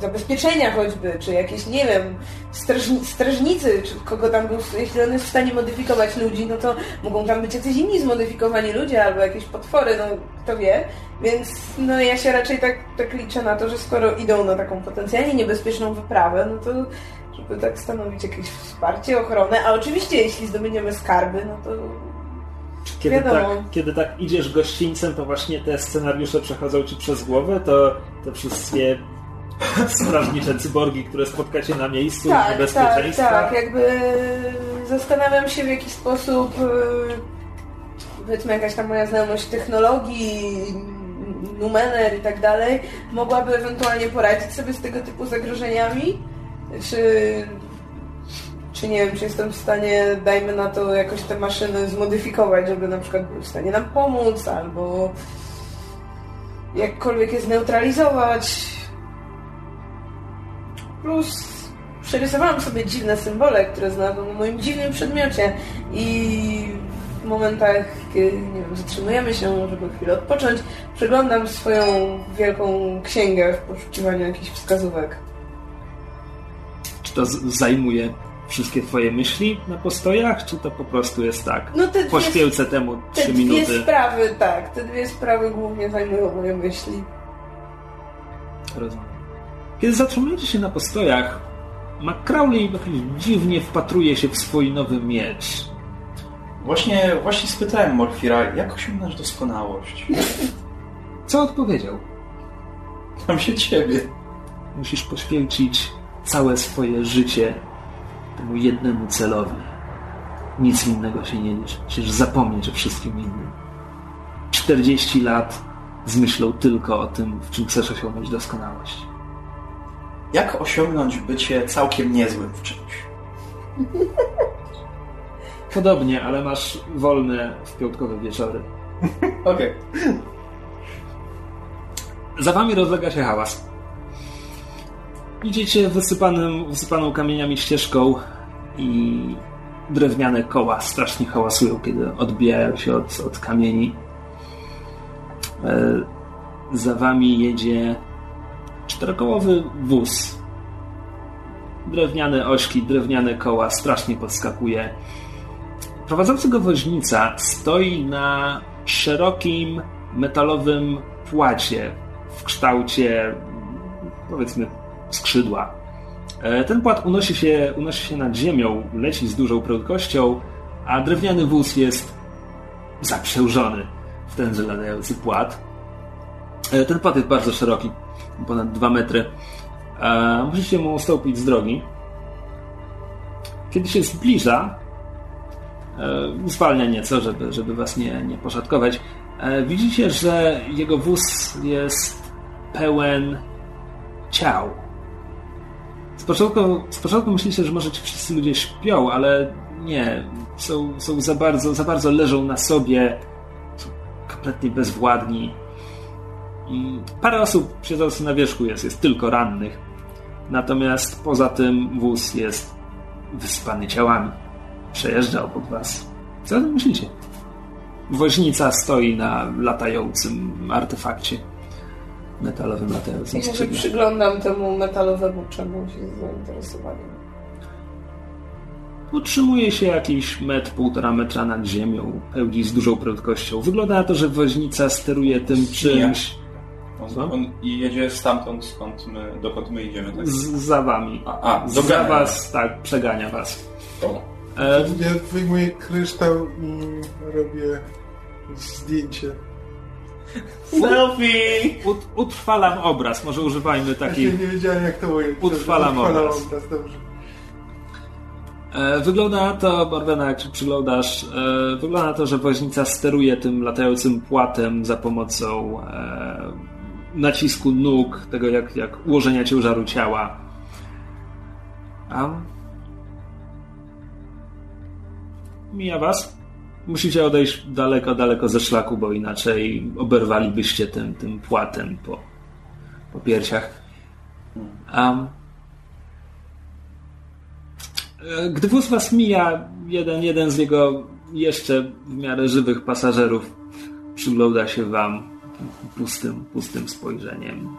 zabezpieczenia choćby, czy jakieś, nie wiem, strażni, strażnicy, czy kogo tam był, jeśli on jest w stanie modyfikować ludzi, no to mogą tam być jacyś inni zmodyfikowani ludzie, albo jakieś potwory, no kto wie. Więc no ja się raczej tak, tak liczę na to, że skoro idą na taką potencjalnie niebezpieczną wyprawę, no to żeby tak stanowić jakieś wsparcie, ochronę, a oczywiście jeśli zdobędziemy skarby, no to
Kiedy
Wiadomo.
tak, kiedy tak idziesz gościńcem, to właśnie te scenariusze przechodzą ci przez głowę, to te wszystkie strażnicze cyborgi, które spotkacie na miejscu,
tak, tak,
niebezpieczeństwa.
tak, jakby zastanawiam się w jaki sposób yy, powiedzmy jakaś tam moja znajomość technologii, numener i tak dalej, mogłaby ewentualnie poradzić sobie z tego typu zagrożeniami, czy czy nie wiem, czy jestem w stanie, dajmy na to, jakoś te maszyny zmodyfikować, żeby na przykład były w stanie nam pomóc, albo jakkolwiek je zneutralizować. Plus przerysowałam sobie dziwne symbole, które znalazłam na moim dziwnym przedmiocie i w momentach, kiedy nie wiem, zatrzymujemy się, żeby chwilę odpocząć, przeglądam swoją wielką księgę w poszukiwaniu jakichś wskazówek.
Czy to zajmuje wszystkie twoje myśli na postojach, czy to po prostu jest tak?
No te dwie,
Poświęcę temu
te
trzy
dwie
minuty.
sprawy, tak, te dwie sprawy głównie zajmują moje myśli.
Rozumiem. Kiedy zatrzymujecie się na postojach, McCrowley jakoś dziwnie wpatruje się w swój nowy miecz.
Właśnie, właśnie spytałem Morfira, jak osiągnąć doskonałość?
Co odpowiedział?
Mam się ciebie.
Musisz poświęcić całe swoje życie temu jednemu celowi. Nic innego się nie liczy. Musisz zapomnieć o wszystkim innym. 40 lat z myślą tylko o tym, w czym chcesz osiągnąć doskonałość.
Jak osiągnąć bycie całkiem niezłym w czymś?
Podobnie, ale masz wolne w piątkowe wieczory.
Okej.
Za wami rozlega się hałas. Idziecie wysypanym, wysypaną kamieniami ścieżką i drewniane koła strasznie hałasują, kiedy odbijają się od, od kamieni. E, Za wami jedzie czterokołowy wóz. Drewniane ośki, drewniane koła, strasznie podskakuje. Prowadzący go woźnica stoi na szerokim metalowym płacie w kształcie powiedzmy skrzydła. E, Ten płat unosi się, unosi się nad ziemią, leci z dużą prędkością, a drewniany wóz jest zaprzężony w tenże latający płat. E, Ten płat jest bardzo szeroki, ponad 2 metry. E, Musicie mu ustąpić z drogi. Kiedy się zbliża, zwalnia nieco, żeby, żeby was nie, nie poszatkować. Widzicie, że jego wóz jest pełen ciał. Z początku, z początku myślicie, że może ci wszyscy ludzie śpią, ale nie. Są, są za bardzo, za bardzo leżą na sobie. Są kompletnie bezwładni. Parę osób siedzących na wierzchu jest, jest tylko rannych. Natomiast poza tym wóz jest wyspany ciałami. Przejeżdża obok was. Co o tym myślicie? Woźnica stoi na latającym artefakcie. Metalowym latającym
Ja się przyglądam temu metalowemu czemuś z zainteresowaniem.
Utrzymuje się jakiś metr, półtora metra nad ziemią, pełni z dużą prędkością. Wygląda na to, że woźnica steruje tym czymś?
On, on jedzie stamtąd, skąd my, dokąd my idziemy, tak?
z, za wami.
A, a
Za was, tak, przegania was.
O,
E,
Ja wyjmuję kryształ i robię zdjęcie.
Selfie!
ut, utrwalam obraz, może używajmy
Ja
takich...
nie wiedziałem jak to ująć.
Utrwalam obraz.
obraz. Dobrze.
E, Wygląda na to, Barwena, jak się przyglądasz, e, wygląda na to, że woźnica steruje tym latającym płatem za pomocą e, nacisku nóg, tego jak, jak ułożenia ciężaru ciała. A? Mija was? Musicie odejść daleko, daleko ze szlaku, bo inaczej oberwalibyście tym, tym płatem po, po piersiach. Um, Gdy wóz was mija, jeden, jeden z jego jeszcze w miarę żywych pasażerów przygląda się wam pustym, pustym spojrzeniem.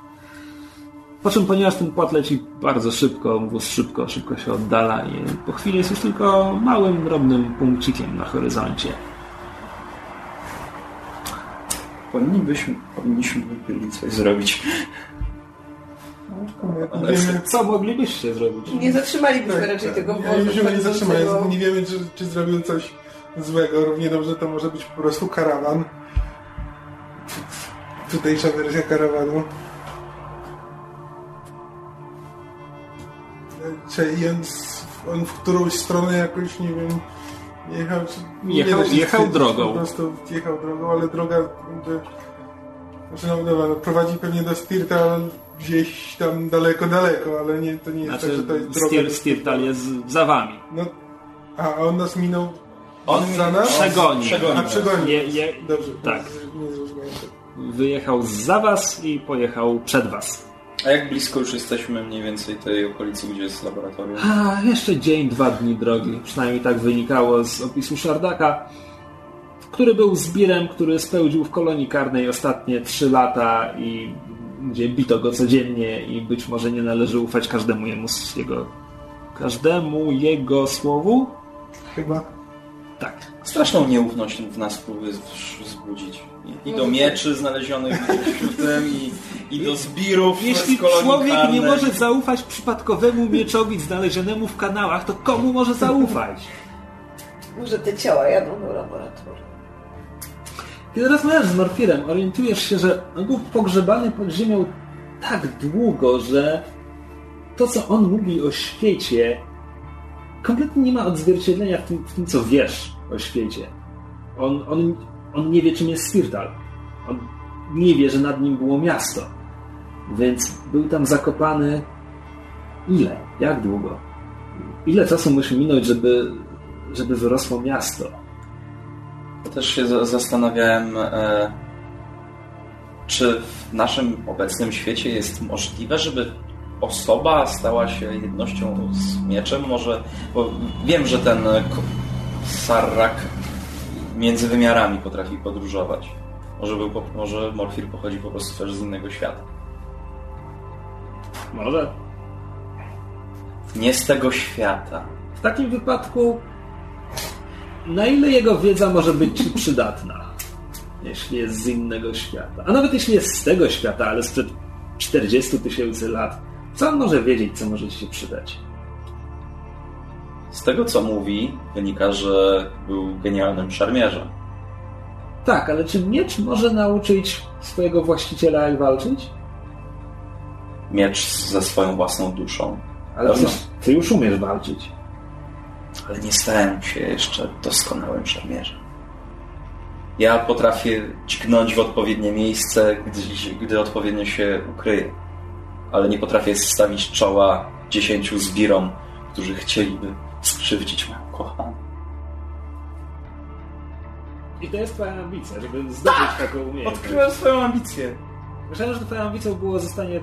Po czym, ponieważ ten płat leci bardzo szybko, wóz szybko, szybko się oddala i po chwili jest już tylko małym, drobnym punkcikiem na horyzoncie.
Powinniśmy, powinniśmy byli coś zrobić.
Co moglibyście zrobić?
Nie zatrzymalibyśmy
tak,
raczej
tak.
tego
Nie,
wozu.
Nie
pędzącego.
Nie wiemy, czy, czy zrobił coś złego. Równie dobrze to może być po prostu karawan. Tutejsza wersja karawanu. Czy on, w którąś stronę jakoś, nie wiem, jechał, czy... nie
Jechał-
się
jechał drogą.
Po prostu jechał drogą, ale droga... jakby- Znaczy, no dobra, no, prowadzi pewnie do Stirta gdzieś tam daleko, daleko, ale nie, to nie jest tak,
Znaczy,
że to jest droga...
Stir, Stirtal jest za wami.
No, a on nas minął
On
za nas?
Przegoni.
Przegoni.
A przegonił.
Je, je,
Dobrze,
Tak.
Nie zrozumiałem.
wyjechał za was i pojechał przed was.
A jak blisko już jesteśmy mniej więcej tej okolicy, gdzie jest laboratorium?
A, jeszcze dzień, dwa dni drogi. Przynajmniej tak wynikało z opisu Szardaka, który był zbirem, który spełdził w kolonii karnej ostatnie trzy lata i gdzie bito go codziennie i być może nie należy ufać każdemu jemu z jego każdemu jego słowu.
Chyba.
Tak.
Straszną nieufność w nas próbuje wzbudzić. I, i do mieczy znalezionych wśród tym, i, i do zbirów
Jeśli człowiek nie
karnej.
może zaufać przypadkowemu mieczowi znalezionemu w kanałach, to komu może zaufać?
Może te ciała jadą do laboratorium.
Kiedy rozmawiasz z Morfirem, orientujesz się, że on był pogrzebany pod ziemią tak długo, że to, co on mówi o świecie, kompletnie nie ma odzwierciedlenia w tym, w tym co wiesz o świecie. On, on, on nie wie, czym jest Spirtal. On nie wie, że nad nim było miasto. Więc był tam zakopany ile? Jak długo? Ile czasu musi minąć, żeby, żeby wyrosło miasto?
Też się za- zastanawiałem, e, czy w naszym obecnym świecie jest możliwe, żeby osoba stała się jednością z mieczem? Może, bo wiem, że ten Sarrak między wymiarami potrafi podróżować. Może, był, może Morfir pochodzi po prostu też z innego świata.
Może.
Nie z tego świata.
W takim wypadku, na ile jego wiedza może być przydatna, jeśli jest z innego świata? A nawet jeśli jest z tego świata, ale sprzed 40 tysięcy lat, co on może wiedzieć, co może ci się przydać?
Z tego, co mówi, wynika, że był genialnym szermierzem.
Tak, ale czy miecz może nauczyć swojego właściciela, jak walczyć?
Miecz ze swoją własną duszą.
Ale przecież ty już umiesz walczyć.
Ale nie stałem się jeszcze doskonałym szermierzem. Ja potrafię dźgnąć w odpowiednie miejsce, gdy, gdy odpowiednio się ukryję. Ale nie potrafię stawić czoła dziesięciu zbirom, którzy chcieliby skrzywdzić moją kochaną.
I to jest twoja ambicja, żeby zdobyć taką umiejętność.
swoją ambicję.
Myślałem, że twoją ambicją było zostanie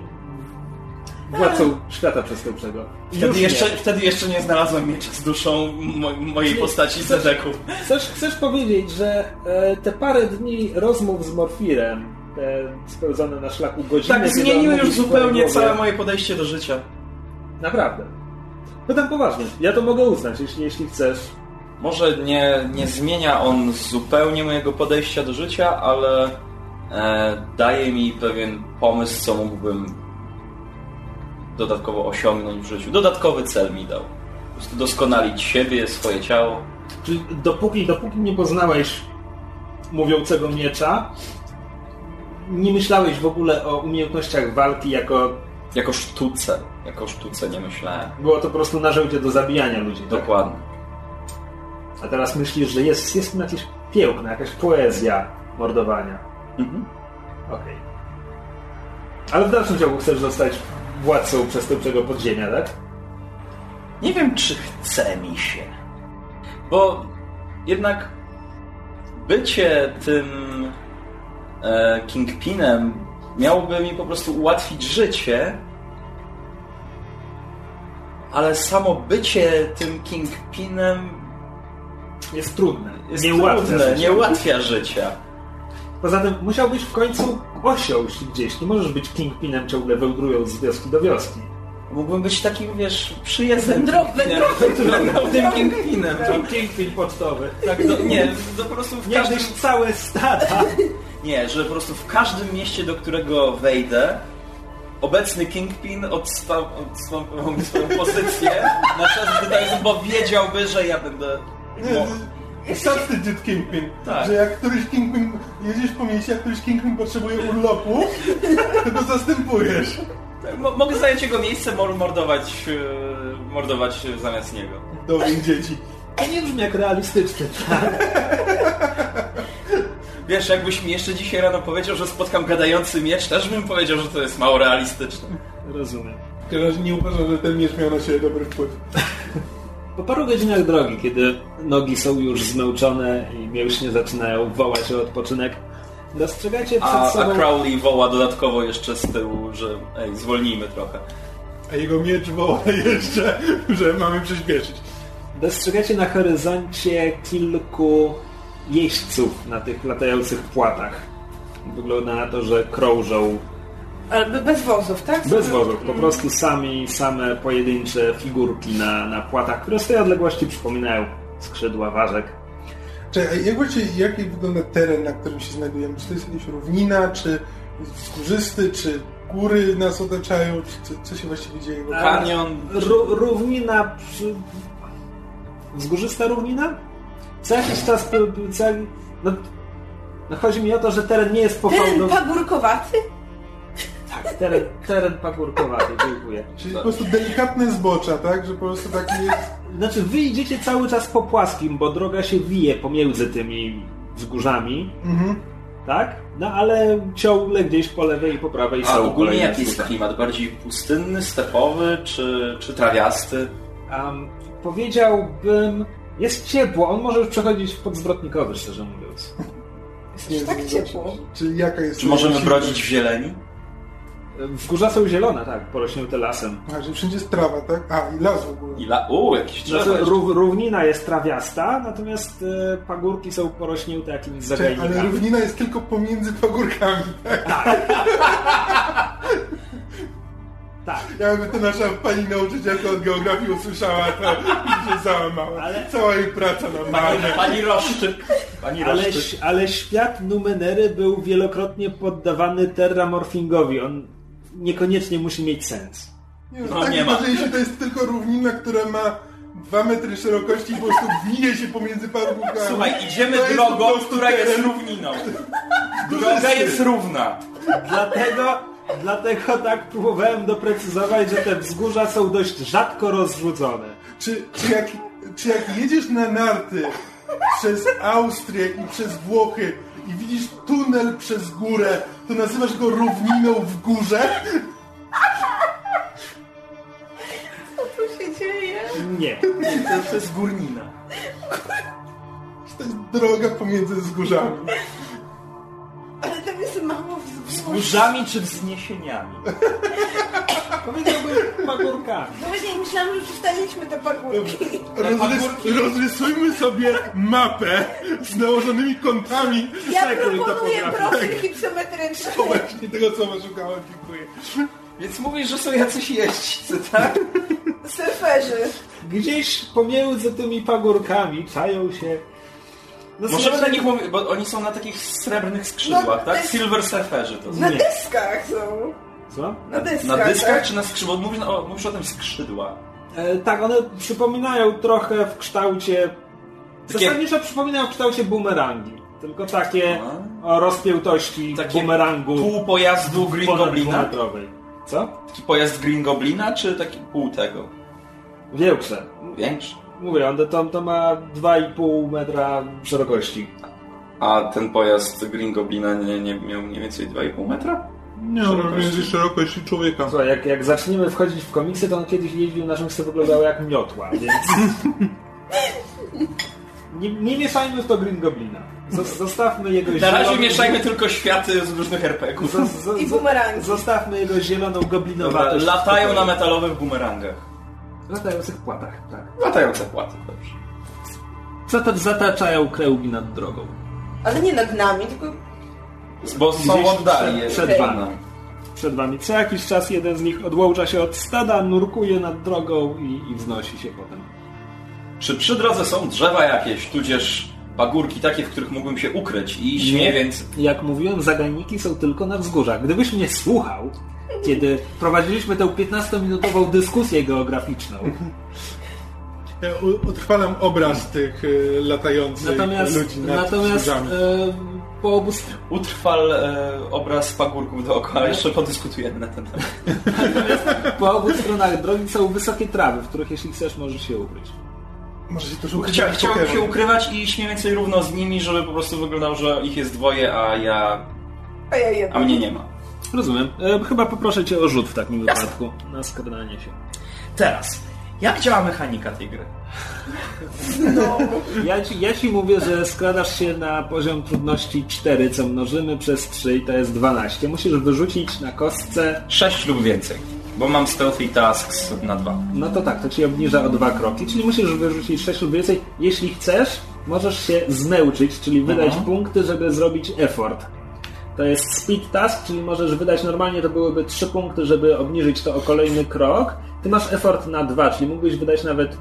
władcą świata przestępczego.
Wtedy
Już
jeszcze,
nie.
wtedy jeszcze nie znalazłem miecza z duszą mo mojej postaci Zedeku.
Chcesz, chcesz powiedzieć, że e, te parę dni rozmów z Morfirem, te spełzone na szlaku godziny...
Tak, zmieniły już zupełnie całe moje podejście do życia.
Naprawdę. No tam poważnie. Ja to mogę uznać, jeśli, jeśli chcesz.
Może nie, nie zmienia on zupełnie mojego podejścia do życia, ale e, daje mi pewien pomysł, co mógłbym dodatkowo osiągnąć w życiu. Dodatkowy cel mi dał. Po prostu doskonalić siebie, swoje ciało.
Czyli dopóki, dopóki nie poznałeś mówiącego miecza, nie myślałeś w ogóle o umiejętnościach walki jako...
Jako sztuce. Jako sztuce nie myślałem.
Było to po prostu narzędzie do zabijania ludzi. Tak?
Dokładnie.
A teraz myślisz, że jest, jest jakieś piękno, jakaś poezja mordowania.
Mhm.
Okej. Ale w dalszym ciągu chcesz zostać władcą przestępczego podziemia, tak?
Nie wiem, czy chce mi się. Bo jednak bycie tym e, Kingpinem miałoby mi po prostu ułatwić życie, ale samo bycie tym Kingpinem
Jest trudne.
jest
nie ułatwia
trudne,
życia.
nie ułatwia życia.
Poza tym musiałbyś w końcu osiąść gdzieś. Nie możesz być kingpinem ciągle wełdrując z wioski do wioski.
Mógłbym być takim, wiesz, przyjezdnym. Wędrownym Kingpinem. To,
Kingpin pocztowy.
tak, do, nie, to po prostu w każdym...
całe stada.
Nie, że po prostu w każdym mieście, do którego wejdę, obecny Kingpin odstąpił swoją pozycję na czas, tak, bo wiedziałby, że ja będę...
Substitute Kingpin.
Tak.
Że jak któryś Kingpin, jedziesz po mieście, jak któryś Kingpin potrzebuje urlopu, to go zastępujesz.
Mo- mogę zająć jego miejsce, mor- mordować, e, mordować zamiast niego.
Dobrych dzieci.
To nie brzmi jak realistyczne.
Wiesz, jakbyś mi jeszcze dzisiaj rano powiedział, że spotkam gadający miecz, też bym powiedział, że to jest mało realistyczne.
Rozumiem.
W każdym razie nie uważam, że ten miecz miał na siebie dobry wpływ.
Po paru godzinach drogi, kiedy nogi są już zmęczone i mięśnie zaczynają wołać o odpoczynek, dostrzegacie przed
A, a
sobą...
Crowley woła dodatkowo jeszcze z tyłu, że ej, zwolnijmy trochę.
A jego miecz woła jeszcze, że mamy przyspieszyć.
Dostrzegacie na horyzoncie kilku jeźdźców na tych latających płatach. Wygląda na to, że krążą
Ale bez wozów, tak?
bez wozów, po prostu sami, same pojedyncze figurki na, na płatach, które z tej odległości przypominają skrzydła ważek.
Czekaj, jak właściwie, jaki wygląda teren, na którym się znajdujemy? Czy to jest jakaś równina, czy skórzysty, czy góry nas otaczają? Czy, co, co się właściwie dzieje?
Kanion...
Ró- równina przy... Wzgórzysta równina? Co jakiś czas... Co... No, no chodzi mi o to, że teren nie jest
Ten
pochałdą...
pagórkowaty?
Tak, teren, teren pagórkowaty, dziękuję.
Czyli po prostu delikatne zbocza, tak? Że po prostu taki jest...
Znaczy, wy idziecie cały czas po płaskim, bo droga się wije pomiędzy tymi wzgórzami,
Mhm.
tak? No ale ciągle gdzieś po lewej i po prawej
A
są
ogólnie jaki jest klimat? Bardziej pustynny, stepowy, czy, czy trawiasty?
Um, powiedziałbym, jest ciepło, on może już przechodzić w podzwrotnikowy, szczerze mówiąc.
Jest tak ciepło.
Czy jaka jest...
Czy możemy brodzić w zieleni?
Wzgórza są zielone, tak, porośnięte lasem.
A, że wszędzie jest trawa, tak? A, i las w ogóle.
I la... Uuu, jakieś drzewa
Znaczy,
jeszcze.
rów, równina jest trawiasta, natomiast e, pagórki są porośnięte jakimiś
Czekaj, ale
zagajnikami.
równina jest tylko pomiędzy pagórkami, tak?
Tak,
Jakby to nasza pani nauczycielka od geografii usłyszała, to się załamała.
Ale-
Cała jej praca na
Pani,
marne.
pani Roszczyk. Pani
ale,
Roszczyk.
ale świat Numenery był wielokrotnie poddawany terramorfingowi. On niekoniecznie musi mieć sens.
Nie,
No,
tak
nie ma.
się, to jest tylko równina, która ma dwa metry szerokości i po prostu wije się pomiędzy pagórkami.
Słuchaj, idziemy
To jest
drogą,
prostu
która jest równiną. Droga jest równa.
Dlatego, dlatego tak próbowałem doprecyzować, że te wzgórza są dość rzadko rozrzucone.
Czy, czy, jak, czy jak jedziesz na narty przez Austrię i przez Włochy i widzisz tunel przez górę, to nazywasz go równiną w górze?
Co tu się dzieje?
Nie.
To, to jest górnina.
To jest droga pomiędzy wzgórzami.
Ale tam jest mało wzgórz.
Wzgórzami czy wzniesieniami?
Powiedziałbym pagórkami.
No właśnie myślałam, że przestaliśmy te pagórki.
Rozrys, rozrysujmy sobie mapę z nałożonymi kątami.
Ja proponuję profil hipsometryczny.
To właśnie tego, co szukałem. Dziękuję.
Więc mówisz, że są jacyś jeźdźcy, tak?
Surferzy.
Gdzieś pomiędzy tymi pagórkami czają się... No,
Możemy na nich mówić, bo oni są na takich srebrnych skrzydłach, tak? Silver surferzy to są.
Na
Nie.
deskach są.
Co?
Na dyskach.
Na dyskach
tak?
czy na skrzydłach? Mówisz, o, mówisz o tym skrzydła.
E, tak, one przypominają trochę w kształcie...
Takie-
Zasadniczo przypominają w kształcie bumerangi. Tylko takie
A.
o rozpiętości
Takie
bumerangu
Pół pojazdu Green Goblina?
Co?
Taki pojazd Green Goblina, czy taki pół tego?
Większe.
Większy.
Mówię, on to, to ma 2,5 metra szerokości.
A ten pojazd Green Goblina nie, nie miał mniej więcej 2,5 metra?
Nie, no między szerokości człowieka.
Słuchaj, jak, jak zaczniemy wchodzić w komiksy, to on kiedyś jeździł na czymś, co wyglądało jak miotła, więc... nie, nie mieszajmy w to Green Goblina. Zos- Zostawmy jego
Na razie
zieloną-
mieszajmy tylko światy z różnych
zo-
I bumerangi.
Zostawmy jego zieloną
Dobra,
goblinowatość.
latają na metalowych bumerangach.
Latających płatach, tak.
Latające płaty, dobrze.
Zata- zataczają kręgi nad drogą.
Ale nie nad nami, tylko
Bo są
Gdzieś
oddali
przed- wami. Przed wami. Co jakiś czas jeden z nich odłącza się od stada, nurkuje nad drogą i, i wznosi się potem.
Czy przy drodze są drzewa jakieś, tudzież pagórki takie, w których mógłbym się ukryć i iść mniej więcej...
Jak mówiłem, zagajniki są tylko na wzgórzach. Gdybyś mnie słuchał, kiedy prowadziliśmy tę 15-minutową dyskusję geograficzną.
Utrwalam obraz tych y, latających
Natomiast,
ludzi nad
natomiast e, po obu
Utrwal e, obraz pagórków dookoła, jeszcze podyskutujemy na ten temat.
Po obu stronach drogi są wysokie trawy, w których jeśli chcesz, możesz się ukryć.
Może się to szukać
Chcia, chciałbym się ukrywać i śmieję więcej równo z nimi, żeby po prostu wyglądało, że ich jest dwoje, a ja...
A ja
a mnie nie ma.
Rozumiem. E, chyba poproszę cię o rzut w takim wypadku. Na skradanie się.
Teraz, jak działa mechanika tej gry?
Ja ci, ja ci mówię, że skradasz się na poziom trudności 4, co mnożymy przez 3 i to jest 12. Musisz wyrzucić na kostce...
6 lub więcej, bo mam stealthy tasks na dwa.
No to tak, to ci obniża o dwa kroki, czyli musisz wyrzucić 6 lub więcej. Jeśli chcesz, możesz się zmęczyć, czyli wydać
Mhm.
punkty, żeby zrobić effort. To jest speed task, czyli możesz wydać normalnie to byłyby 3 punkty, żeby obniżyć to o kolejny krok. Ty masz effort na 2, czyli mógłbyś wydać nawet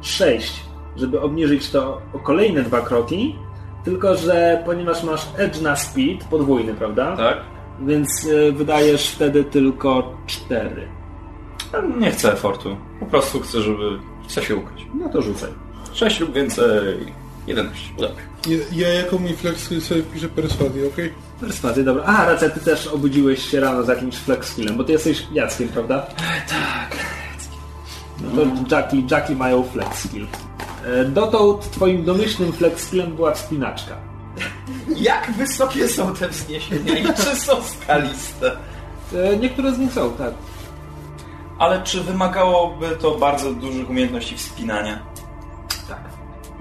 6, żeby obniżyć to o kolejne dwa kroki. Tylko, że ponieważ masz edge na speed, podwójny, prawda?
Tak?
Więc y, wydajesz wtedy tylko 4.
Nie chcę efortu. Po prostu chcę, żeby... Chcę się ukryć.
No to rzucaj.
6 lub więcej... 11. Dobrze.
Ja, ja jako mój flex sobie piszę perswazję, okej?
Perswazję, dobra. A, racja, ty też obudziłeś się rano z jakimś flex skillem, bo ty jesteś Jackiem, prawda?
Tak.
No to Jacki, Jacki mają flex skill. E, Dotąd twoim domyślnym flex skillem była wspinaczka.
Jak wysokie są te wzniesienia i czy są skaliste?
E, Niektóre z nich są, tak.
Ale czy wymagałoby to bardzo dużych umiejętności wspinania?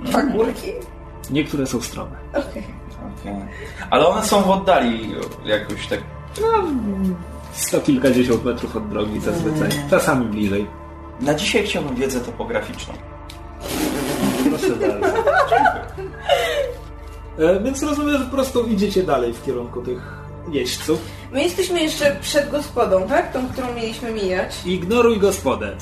Tak.
Pagórki?
Niektóre są strome.
Okej.
Okej. Ale one są w oddali jakoś tak...
Sto kilkadziesiąt metrów od drogi zazwyczaj. Czasami bliżej.
Na dzisiaj chciałbym wiedzę topograficzną.
Proszę bardzo. E, Więc rozumiem, że po prostu idziecie dalej w kierunku tych jeźdźców.
My jesteśmy jeszcze przed gospodą, tak? Tą, którą mieliśmy mijać.
Ignoruj gospodę.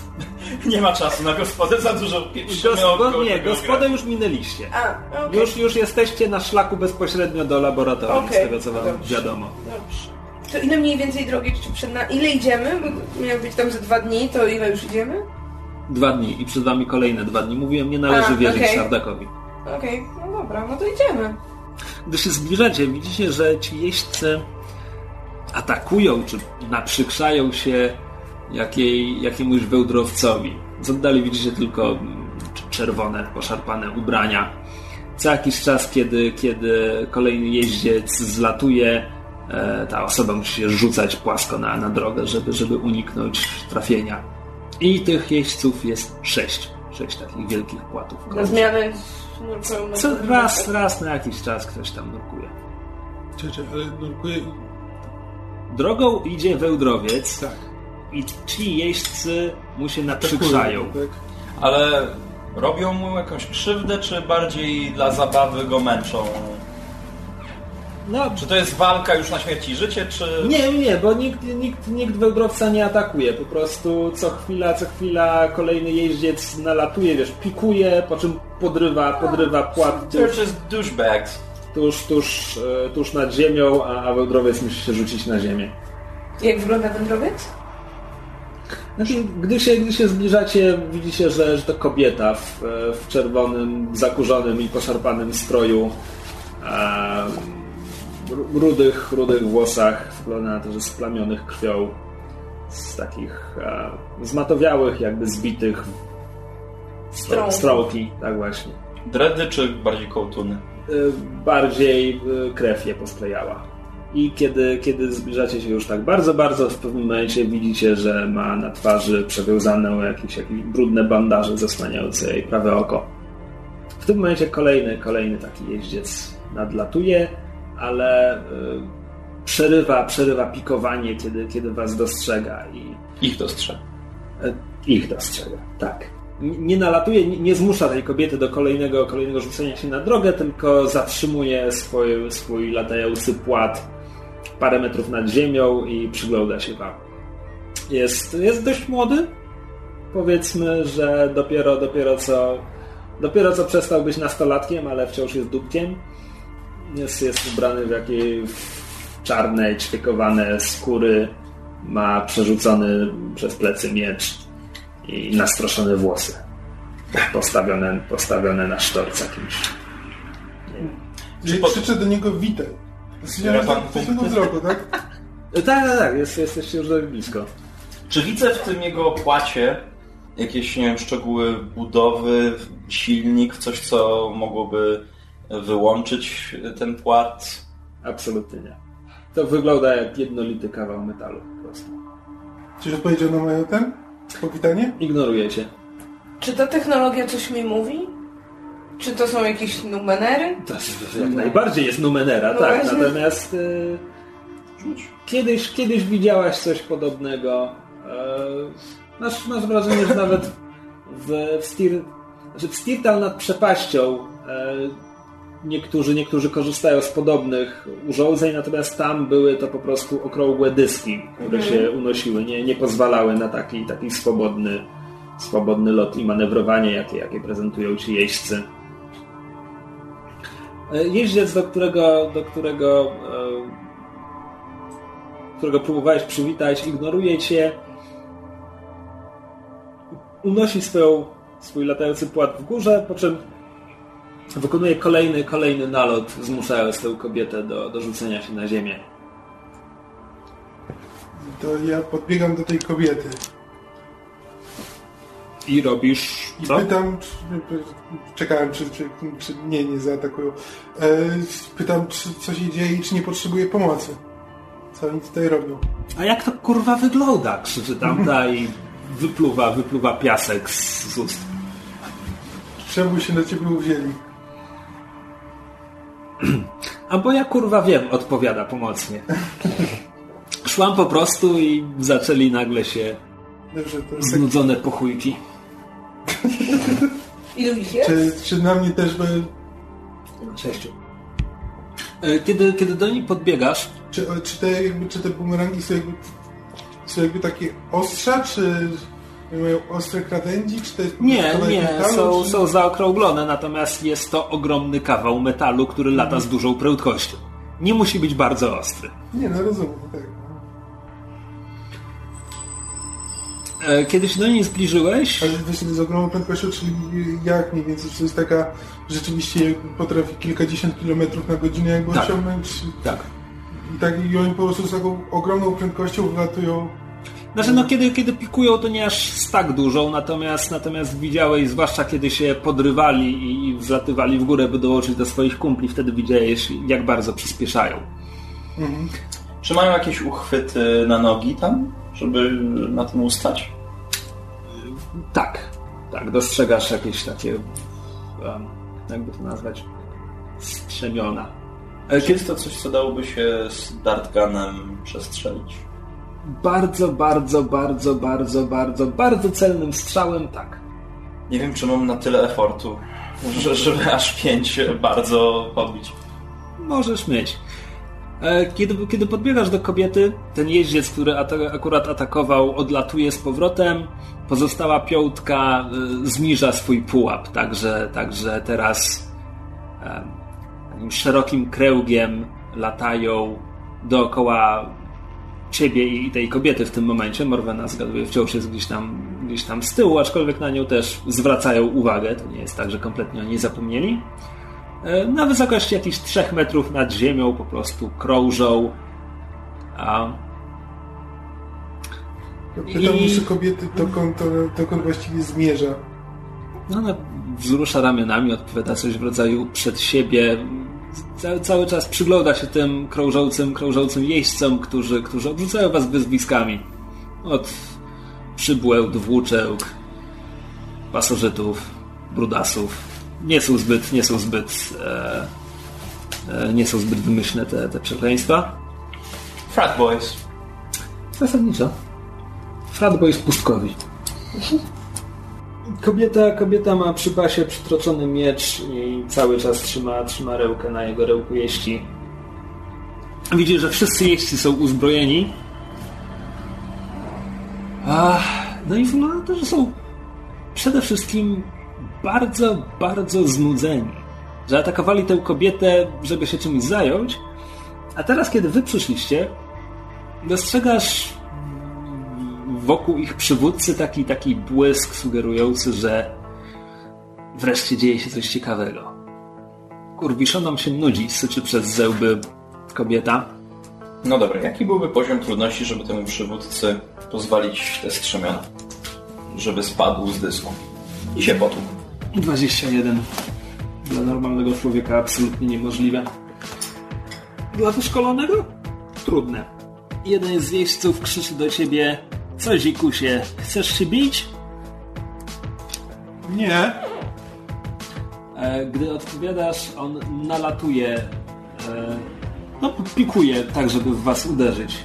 Nie ma czasu na gospodę, za dużo pieprzymy
Gospod, nie, gospodę już minęliście.
A, okej.
Już, już jesteście na szlaku bezpośrednio do laboratorium,
Okej,
z tego co wam
dobrze.
wiadomo.
Dobrze. To ile mniej więcej drogi czy przed nami? Ile idziemy? Bo miał być tam ze dwa dni, to ile już idziemy?
Dwa dni i przed wami kolejne dwa dni. Mówiłem, nie należy
A,
wierzyć
okej.
Szardakowi.
Okej, no dobra, no to idziemy.
Gdy się zbliżacie, widzicie, że ci jeźdźcy atakują, czy naprzykrzają się jakiej, jakiemuś wełdrowcowi. Z oddali widzicie tylko czerwone, poszarpane ubrania. Co jakiś czas, kiedy, kiedy kolejny jeździec zlatuje, e, ta osoba musi się rzucać płasko na, na drogę, żeby, żeby uniknąć trafienia. I tych jeźdźców jest sześć. Sześć takich wielkich płatów.
Na zmianę nurkują
Co, raz, raz na jakiś czas ktoś tam nurkuje.
Czekaj, ale nurkuję...
Drogą idzie wełdrowiec
Tak.
I ci jeźdźcy mu się naprzykrzają.
Tak.
Ale robią mu jakąś krzywdę, czy bardziej dla zabawy go męczą?
No,
Czy to jest walka już na śmierć i życie, czy...
nie, nie, bo nikt, nikt, nikt wełdrowca nie atakuje. Po prostu co chwila, co chwila kolejny jeździec nalatuje, wiesz, pikuje, po czym podrywa, podrywa płat
Church is douchebags.
tuż, tuż, e, tuż nad ziemią, a, a wełdrowiec musi się rzucić na ziemię.
Jak wygląda wędrowiec?
Znaczy, gdy się, gdy się zbliżacie, widzicie, że, że to kobieta w, w czerwonym, zakurzonym i poszarpanym stroju, e, ru- rudych, rudych włosach, wygląda na to, że splamionych krwią, z takich e, zmatowiałych, jakby zbitych
Strąg.
strołki, tak właśnie.
Dredy, czy bardziej kołtuny?
E, bardziej e, krew je posklejała. I kiedy, kiedy zbliżacie się już tak bardzo, bardzo, w pewnym momencie widzicie, że ma na twarzy przewiązane jakieś, jakieś brudne bandaże zasłaniające jej prawe oko. W tym momencie kolejny, kolejny taki jeździec nadlatuje, ale y, przerywa, przerywa pikowanie, kiedy, kiedy was dostrzega i
Ich dostrzeg.
E, Ich dostrzega, tak. N- Nie nalatuje, nie- nie zmusza tej kobiety do kolejnego, kolejnego rzucenia się na drogę, tylko zatrzymuje swój, swój latający płat parę metrów nad ziemią i przygląda się wam. Jest, jest dość młody. Powiedzmy, że dopiero, dopiero co dopiero co przestał być nastolatkiem, ale wciąż jest dupkiem. Jest, jest ubrany w jakieś czarne, ćwiekowane skóry, Ma przerzucony przez plecy miecz i nastroszone włosy. Postawione, postawione na sztorca kimś.
Czyli krzyczę do niego witaj.
Ja pan
do wzroku, tak?
Tak, tak, tak, jest, jesteście już dość blisko.
Czy widzę w tym jego płacie jakieś, nie wiem, szczegóły budowy, silnik, coś, co mogłoby wyłączyć ten płat?
Absolutnie nie. To wygląda jak jednolity kawał metalu po prostu.
Czyś odpowiedział na moje ten? Powitanie?
Ignorujecie.
Czy ta technologia coś mi mówi? Czy to są jakieś numenery?
To jest, jak najbardziej jest Numenera,
No
tak.
właśnie.
Natomiast y, kiedyś, kiedyś widziałaś coś podobnego. E, masz, masz wrażenie, że nawet w, w, Stir, znaczy w Stirtal nad przepaścią e, niektórzy, niektórzy korzystają z podobnych urządzeń, natomiast tam były to po prostu okrągłe dyski, które się unosiły, nie, nie pozwalały na taki, taki swobodny, swobodny lot i manewrowanie, jakie, jakie prezentują ci jeźdźcy. E, Jeździec, do którego, do którego, e, którego próbowałeś przywitać, ignoruje cię. Unosi swoją, swój latający płat w górze, po czym wykonuje kolejny, kolejny nalot, zmuszając tę kobietę do, do rzucenia się na ziemię.
To ja podbiegam do tej kobiety
I robisz
i
co?
pytam, czy, czekałem, czy, czy, czy nie, nie zaatakują. E, pytam, czy co się dzieje i czy nie potrzebuje pomocy. Co oni tutaj robią?
A jak to kurwa wygląda? Krzyczy tamta i wypluwa, wypluwa piasek z, z ust.
Czemu się na ciebie uwzięli?
A bo ja kurwa wiem, odpowiada pomocnie. Szłam po prostu i zaczęli nagle się
Dobrze, to
znudzone pochujki.
Ilu ich jest?
czy, czy na mnie też by...
Sześciu. E, Kiedy, kiedy do nich podbiegasz,
Czy, czy, te, jakby, czy te bumerangi są jakby, są jakby takie ostrza, czy mają ostre krawędzi, czy to jest
nie,
kawałek
nie,
metalu,
są,
czy...
są zaokrąglone, natomiast jest to ogromny kawał metalu, który lata z dużą prędkością. Nie musi być bardzo ostry.
Nie, no rozumiem, tak.
Kiedy się do niej zbliżyłeś,
Ale wiesz, z ogromną prędkością, czyli jak mniej więcej, czy to jest taka, rzeczywiście potrafi kilkadziesiąt kilometrów na godzinę jakby
Tak.
osiągnąć
tak.
i tak i oni po prostu z taką ogromną prędkością wylatują.
Znaczy, no kiedy, kiedy pikują, to nie aż z tak dużą, natomiast, natomiast widziałeś, zwłaszcza kiedy się podrywali i, i wzlatywali w górę, by dołączyć do swoich kumpli, wtedy widziałeś, jak bardzo przyspieszają.
Czy mają jakieś uchwyty na nogi tam, żeby na tym ustać?
Tak, tak, dostrzegasz jakieś takie, jakby to nazwać, strzemiona. E,
Czy jest to coś, co dałoby się z dartgunem przestrzelić?
Bardzo, bardzo, bardzo, bardzo, bardzo, bardzo celnym strzałem, tak.
Nie wiem, czy mam na tyle efortu, że- żeby aż pięć bardzo pobić.
Możesz mieć. E, Kiedy, kiedy podbiegasz do kobiety, ten jeździec, który akurat atakował, odlatuje z powrotem. Pozostała piątka e, zniża swój pułap, także, także teraz takim szerokim kręgiem latają dookoła ciebie i tej kobiety w tym momencie. Morwena zgaduje, wciąż jest gdzieś tam, gdzieś tam z tyłu, aczkolwiek na nią też zwracają uwagę. To nie jest tak, że kompletnie o niej zapomnieli. E, Na wysokości jakichś 3 metrów nad ziemią po prostu krążą. A
Pytam
I-
kobiety, dokąd, to, dokąd właściwie zmierza.
no ona wzrusza ramionami, odpowiada coś w rodzaju przed siebie. Cały, cały czas przygląda się tym krążącym, krążącym jeźdźcom, którzy, którzy obrzucają was wyzwiskami. Od przybłęd, włóczek, pasożytów, brudasów. Nie są zbyt, nie są zbyt, e, e, nie są zbyt wymyślne te, te przekleństwa.
Frat Boys.
Zasadniczo. Fratboy jest pustkowi. Kobieta, kobieta ma przy pasie przytroczony miecz i cały czas trzyma, trzyma rełkę na jego rełku jeści. Widzi, że wszyscy jeźdźcy są uzbrojeni. A, no i wygląda to, że są przede wszystkim bardzo, bardzo znudzeni. Że atakowali tę kobietę, żeby się czymś zająć, a teraz, kiedy wy przyszliście, dostrzegasz wokół ich przywódcy taki, taki błysk sugerujący, że wreszcie dzieje się coś ciekawego. Kurwiszonom się nudzi, syczy przez zęby kobieta.
No dobra, jaki byłby poziom trudności, żeby temu przywódcy pozwolić te strzemiona? Żeby spadł z dysku. I się potłukł.
21. Dla normalnego człowieka absolutnie niemożliwe. Dla wyszkolonego? Trudne. Jeden z jeźdźców krzyczy do ciebie Co zikusie, chcesz się bić?
Nie.
E, Gdy odpowiadasz, on nalatuje, e, no pikuje tak, żeby w was uderzyć.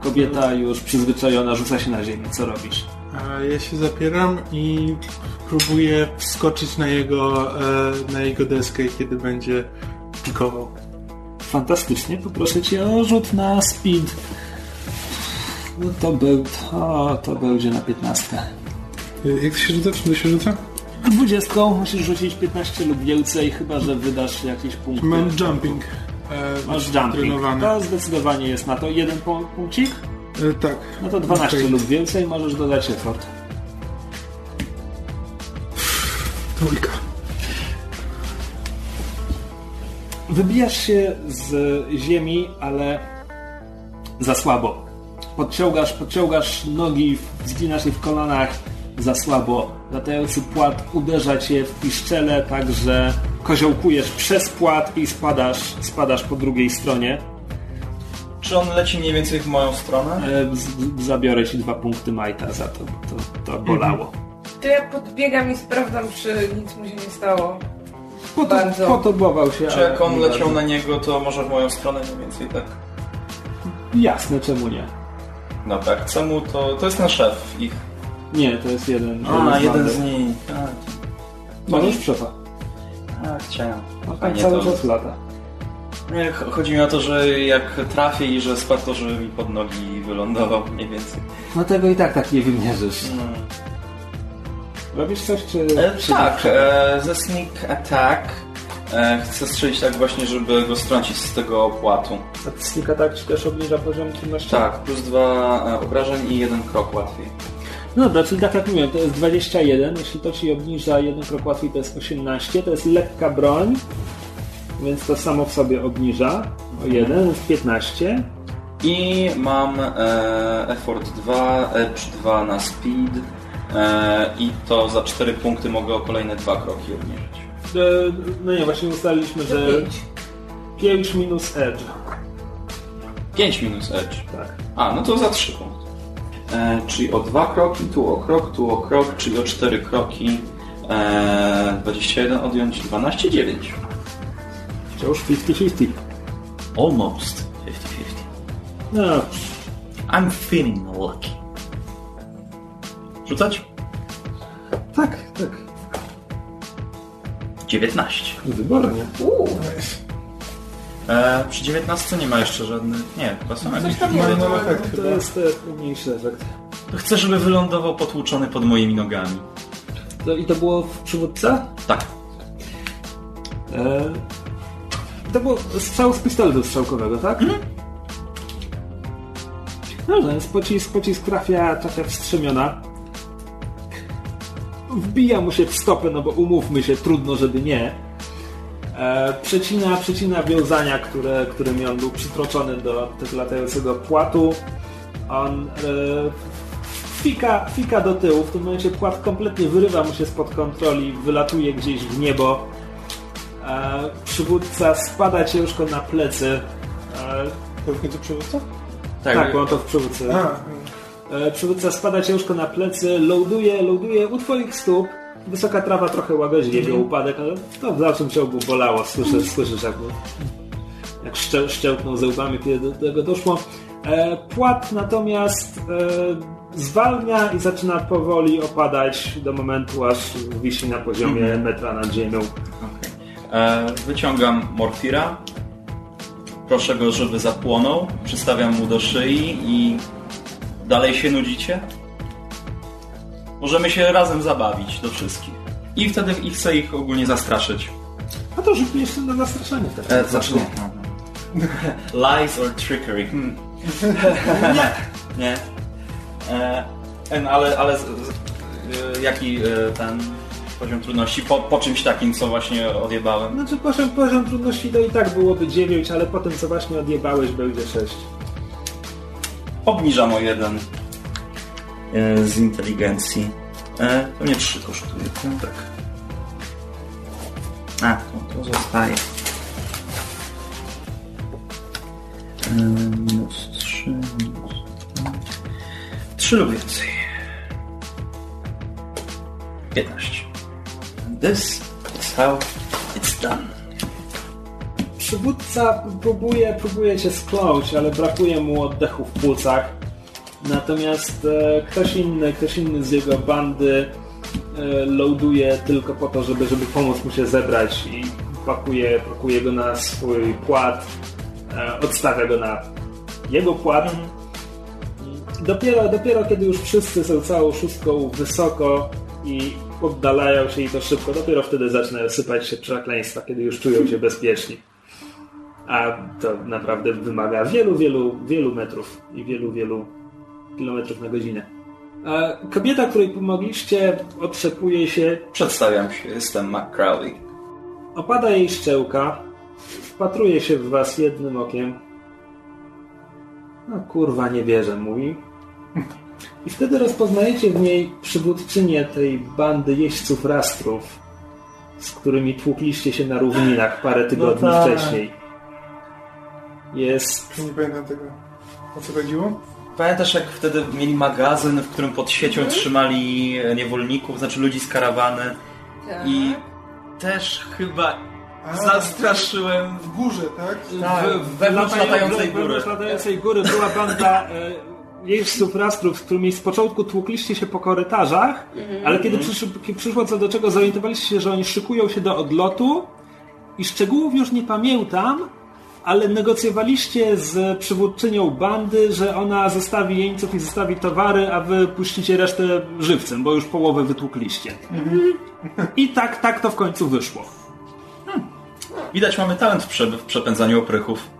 Kobieta już przyzwyczajona rzuca się na ziemię. Co robisz?
A ja się zapieram i próbuję wskoczyć na jego, e, na jego deskę, kiedy będzie pikował.
Fantastycznie, poproszę cię o rzut na speed. No to był, to, to będzie na 15.
E, Jak to się rzuca? Czym to się rzuca?
20 musisz rzucić 15 lub więcej, chyba że wydasz jakieś punkty.
Mam jumping. E,
Masz jumping.
trenowany.
To zdecydowanie jest na to jeden pu- punkcik.
E, tak.
No to 12
Okej.
lub więcej możesz dodać effort.
Trójka.
Wybijasz się z ziemi, ale za słabo. Podciągasz, podciągasz nogi, zginasz je w kolanach za słabo. Latający płat uderza cię w piszczele, tak że koziołkujesz przez płat i spadasz, spadasz po drugiej stronie.
Czy on leci mniej więcej w moją stronę?
E, z- Zabiorę ci dwa punkty majta za to, to, to bolało.
To ja podbiegam i sprawdzam, czy nic mu się nie stało.
Po to,
Bardzo.
Podobował się.
Czy jak on
nie
leciał
bardzo.
na niego, to może w moją stronę mniej więcej tak?
Jasne, czemu nie?
Dobra, jak chce mu, to... To jest ten szef ich.
Nie, to jest jeden.
A, jeden
bandy.
z nich.
Możesz przefa.
A, chciałem. A nie,
cały
to-
czas lata.
Nie, ch- chodzi mi o to, że jak trafię i że spadł, to żeby mi pod nogi wylądował mniej więcej.
No tego i tak tak nie wymierzysz.
No.
Robisz coś, czy...
E,
czy
tak, e, ze sneak attack e, chcę strzelić tak właśnie, żeby go strącić z tego płatu.
A sneak attack ci też obniża poziom trudności?
Tak, plus dwa e, obrażeń i jeden krok łatwiej.
No dobra, czyli tak jak mówiłem, to jest 21. Jeśli to ci obniża jeden krok łatwiej, to jest 18. To jest lekka broń, więc to samo w sobie obniża o jeden, jest 15.
I mam e, effort 2, edge 2 na speed e, i to za 4 punkty mogę o kolejne dwa kroki obniżyć.
E, No nie, właśnie ustaliliśmy, że
Pięć.
5 minus edge.
5 minus edge.
Tak.
A, no to za 3 punkty. E, czyli o 2 kroki, tu o krok, tu o krok, czyli o 4 kroki. E, 21 odjąć 12, 9.
Wciąż 50-50.
Almost 50-50.
No,
I'm feeling lucky. Rzucać?
tak, tak.
19.
Wybornie.
Uuu,
E, przy 19 nie ma jeszcze żadnych. Nie, chyba są jakieś.
tam
efekt
To
chyba.
jest e, mniejszy efekt.
Chcę, żeby wylądował potłuczony pod moimi nogami.
To, I to było w przywódca?
Tak.
E, to był strzał z pistoletu strzałkowego, tak? No, więc pocisk, pocisk trafia, trafia w strzemiona. Wbija mu się w stopę, no bo umówmy się, trudno, żeby nie. E, przecina, przecina wiązania, które, którymi on był przytroczony do tego latającego płatu. On e, fika, fika do tyłu. W tym momencie płat kompletnie wyrywa mu się spod kontroli, wylatuje gdzieś w niebo. E, przywódca spada ciężko na plecy. E,
To w końcu przywódca?
Tak,
tak, bo on to w przywódcy.
A,
przywódca spada ciężko na plecy, loaduje, loaduje u twoich stóp. Wysoka trawa trochę łagodzi jego upadek, ale to w dalszym ciągu bolało. Słyszę, słyszysz jak, jak szczę, szczęknął zębami, kiedy do tego doszło. E, płat natomiast e, zwalnia i zaczyna powoli opadać do momentu, aż wisi na poziomie metra nad ziemią.
E, wyciągam morfira. Proszę go, żeby zapłonął. Przystawiam mu do szyi i dalej się nudzicie? Możemy się razem zabawić do wszystkich. I wtedy i chcę ich ogólnie zastraszyć.
A to rzut jeszcze na zastraszanie teraz.
E, nie. Lies or trickery. Hmm. nie. Nie. E, En, ale, ale z, z, y, jaki y, ten poziom trudności? Po, po czymś takim, co właśnie odjebałem?
Znaczy poziom, poziom trudności to i tak byłoby 9, ale po tym co właśnie odjebałeś będzie 6.
Obniżam o jeden y, z inteligencji. E, to mnie 3 kosztuje. Tak. A, to, to zostaje. E, minus 3, minus 3 lub więcej. 15. And this is how it's done.
Przywódca próbuje, próbuje się skląć, ale brakuje mu oddechu w płucach. Natomiast e, ktoś inny, ktoś inny z jego bandy e, loaduje tylko po to, żeby, żeby pomóc mu się zebrać i pakuje, pakuje go na swój płat, e, odstawia go na jego płat. Dopiero, dopiero kiedy już wszyscy są całą szóstką wysoko i oddalają się i to szybko, dopiero wtedy zaczynają sypać się przekleństwa, kiedy już czują się bezpieczni. A to naprawdę wymaga wielu, wielu, wielu metrów i wielu, wielu kilometrów na godzinę. A kobieta, której pomogliście, otrzepuje się,
Przedstawiam się, jestem Mac Crowley.
opada jej szczęka, wpatruje się w was jednym okiem. No kurwa, nie wierzę, mówi. I wtedy rozpoznajecie w niej przywódczynię tej bandy jeźdźców rastrów, z którymi tłukliście się na równinach parę tygodni
tak.
wcześniej. Jest
Nie pamiętam tego. O co chodziło?
Pamiętasz jak wtedy mieli magazyn, w którym pod siecią trzymali niewolników, znaczy ludzi z karawany
Tak.
i też chyba
A.
zastraszyłem
W górze, tak?
Tak,
w-
wewnątrz
latają-
latającej góry.
Wewnątrz latającej góry była banda e, jeźdźców rastrów, z którymi z początku tłukliście się po korytarzach, ale kiedy przysz, kiedy przyszło co do czego, zorientowaliście się, że oni szykują się do odlotu i szczegółów już nie pamiętam, ale negocjowaliście z przywódczynią bandy, że ona zostawi jeńców i zostawi towary, a wy puścicie resztę żywcem, bo już połowę wytłukliście. I tak, tak to w końcu wyszło.
Widać mamy talent w, prze, w przepędzaniu oprychów.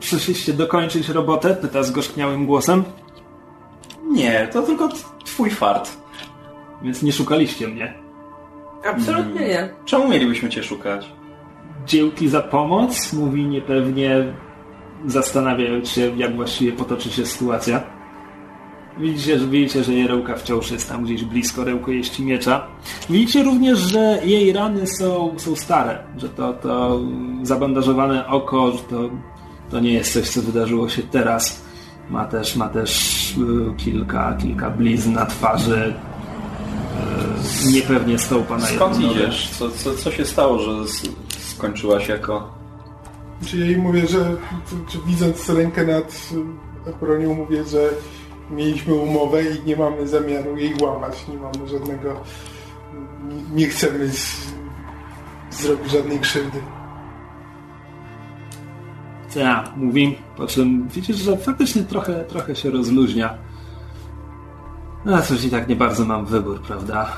Przyszliście dokończyć robotę? Pyta zgorzkniałym głosem.
Nie, to tylko twój fart.
Więc nie szukaliście mnie.
Absolutnie nie.
Czemu mielibyśmy cię szukać?
Dzięki za pomoc, mówi niepewnie, zastanawiając się, jak właściwie potoczy się sytuacja. Widzicie, że, widzicie, że jej rełka wciąż jest tam gdzieś blisko rękojeści miecza. Widzicie również, że jej rany są, są stare, że to, to zabandażowane oko, że to, to nie jest coś, co wydarzyło się teraz. Ma też, ma też y, kilka, kilka blizn na twarzy. Y, niepewnie stąpa na
Skąd idziesz? Co, co, co się stało, że skończyłaś jako...
Czy ja jej mówię, że czy widząc rękę nad bronią mówię, że mieliśmy umowę i nie mamy zamiaru jej łamać. Nie mamy żadnego... nie- Nie chcemy z, zrobić żadnej krzywdy.
Ja, mówi, po czym widzisz, że faktycznie trochę, trochę się rozluźnia. No cóż, i tak nie bardzo mam wybór, prawda?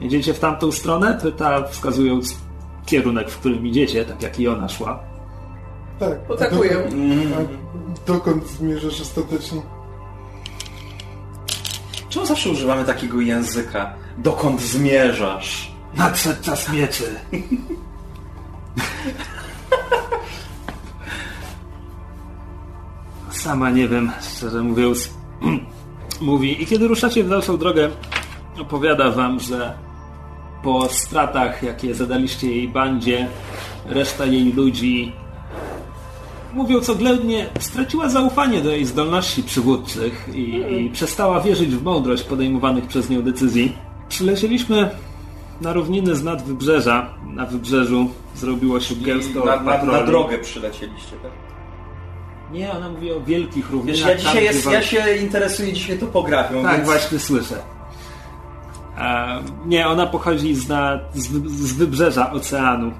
Idziecie w tamtą stronę? Pyta, wskazując kierunek, w którym idziecie, tak jak i ona szła.
Tak.
Potakuję.
Dokąd, a dokąd zmierzasz ostatecznie?
Czemu zawsze używamy takiego języka? Dokąd zmierzasz?
Nadszedł czas mieczy. Sama nie wiem, szczerze mówiąc. Mówi. I kiedy ruszacie w dalszą drogę, opowiada wam, że po stratach, jakie zadaliście jej bandzie, reszta jej ludzi, mówiąc oględnie, straciła zaufanie do jej zdolności przywódczych i, i przestała wierzyć w mądrość podejmowanych przez nią decyzji. Przylecieliśmy na równiny z nad wybrzeża. Na wybrzeżu zrobiło się gęsto
Na, na, na drogę przylecieliście, tak?
Nie, ona mówi o wielkich równinach.
Wiesz, ja
tam,
dzisiaj
gdzie
jest, ja się interesuję dzisiaj topografią,
Tak,
więc...
właśnie słyszę. E, nie, ona pochodzi z, na, z, z wybrzeża oceanu.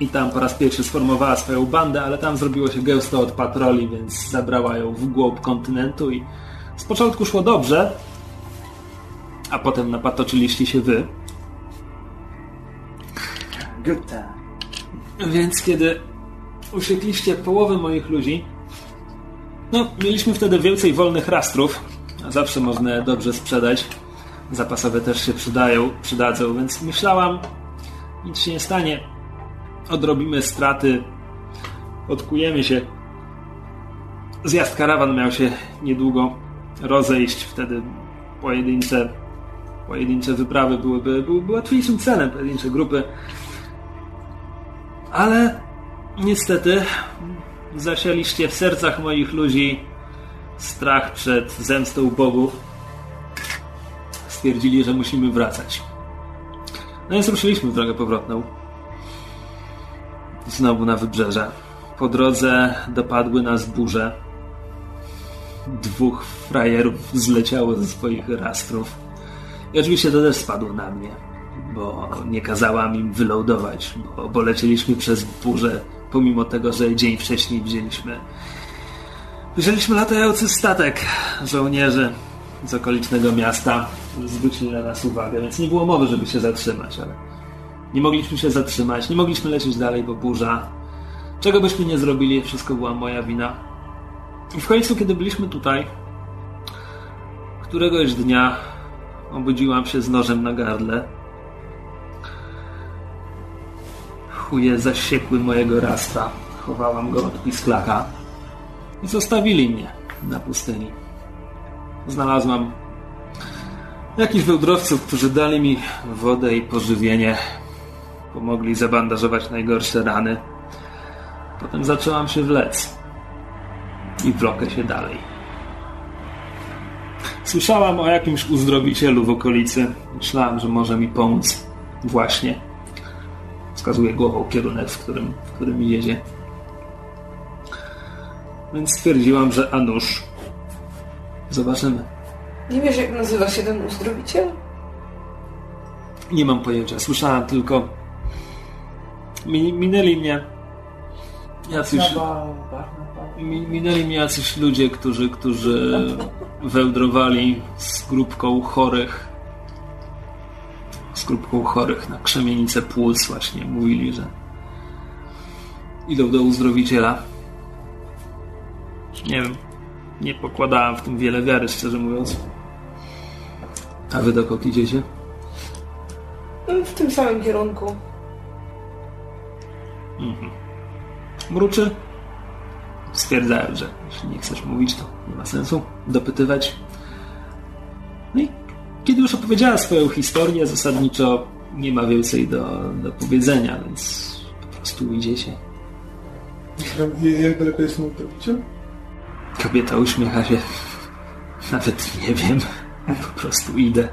I tam po raz pierwszy sformowała swoją bandę, ale tam zrobiło się gęsto od patroli, więc zabrała ją w głąb kontynentu i z początku szło dobrze, a potem napatoczyliście się wy.
Good time.
Więc kiedy usiekliście połowę moich ludzi, No, mieliśmy wtedy więcej wolnych rastrów, zawsze można je dobrze sprzedać. Zapasowe też się przydają, przydadzą, więc myślałam, nic się nie stanie. Odrobimy straty, odkujemy się. Zjazd karawan miał się niedługo rozejść, wtedy pojedyncze, pojedyncze wyprawy byłyby, byłyby łatwiejszym celem, pojedyncze grupy. Ale niestety zasialiście w sercach moich ludzi strach przed zemstą bogów. Stwierdzili, że musimy wracać. No więc ruszyliśmy w drogę powrotną. Znowu na wybrzeże. Po drodze dopadły nas burze. Dwóch frajerów zleciało ze swoich rastrów. I oczywiście to też spadło na mnie, bo nie kazałam im wylądować, bo, bo lecieliśmy przez burzę, pomimo tego, że dzień wcześniej wzięliśmy wzięliśmy latający statek żołnierzy z okolicznego miasta. Zwrócili na nas uwagę, więc nie było mowy, żeby się zatrzymać, ale nie mogliśmy się zatrzymać, nie mogliśmy lecieć dalej, bo burza. Czego byśmy nie zrobili, wszystko była moja wina. I w końcu, kiedy byliśmy tutaj, któregoś dnia obudziłam się z nożem na gardle. Chuje zasiekły mojego rastra. Chowałam go od pisklaka. I zostawili mnie na pustyni. Znalazłam jakichś wędrowców, którzy dali mi wodę i pożywienie. Pomogli zabandażować najgorsze rany. Potem zaczęłam się wlec. I wlokę się dalej. Słyszałam o jakimś uzdrowicielu w okolicy. Myślałam, że może mi pomóc. Właśnie. Wskazuje głową kierunek, w którym, w którym jedzie. Więc stwierdziłam, że a. Zobaczymy.
Nie wiesz, jak nazywa się ten uzdrowiciel?
Nie mam pojęcia. Słyszałam tylko. Mi, minęli mnie. Jacyś. Mi, minęli mnie jacyś ludzie, którzy, którzy wełdrowali z grupką chorych. Z grupką chorych na krzemienicę płuc właśnie. Mówili, że idą do uzdrowiciela. Nie wiem. Nie pokładałem w tym wiele wiary, szczerze mówiąc. A wy dokąd idziecie?
No, w tym samym kierunku.
Mruczy. Stwierdzałem, że jeśli nie chcesz mówić, to nie ma sensu dopytywać. No i kiedy już opowiedziała swoją historię, zasadniczo nie ma więcej do, do powiedzenia, więc po prostu idziecie.
Jak daleko jest uzdrowiciel?
Kobieta uśmiecha się. Nawet nie wiem. Po prostu idę.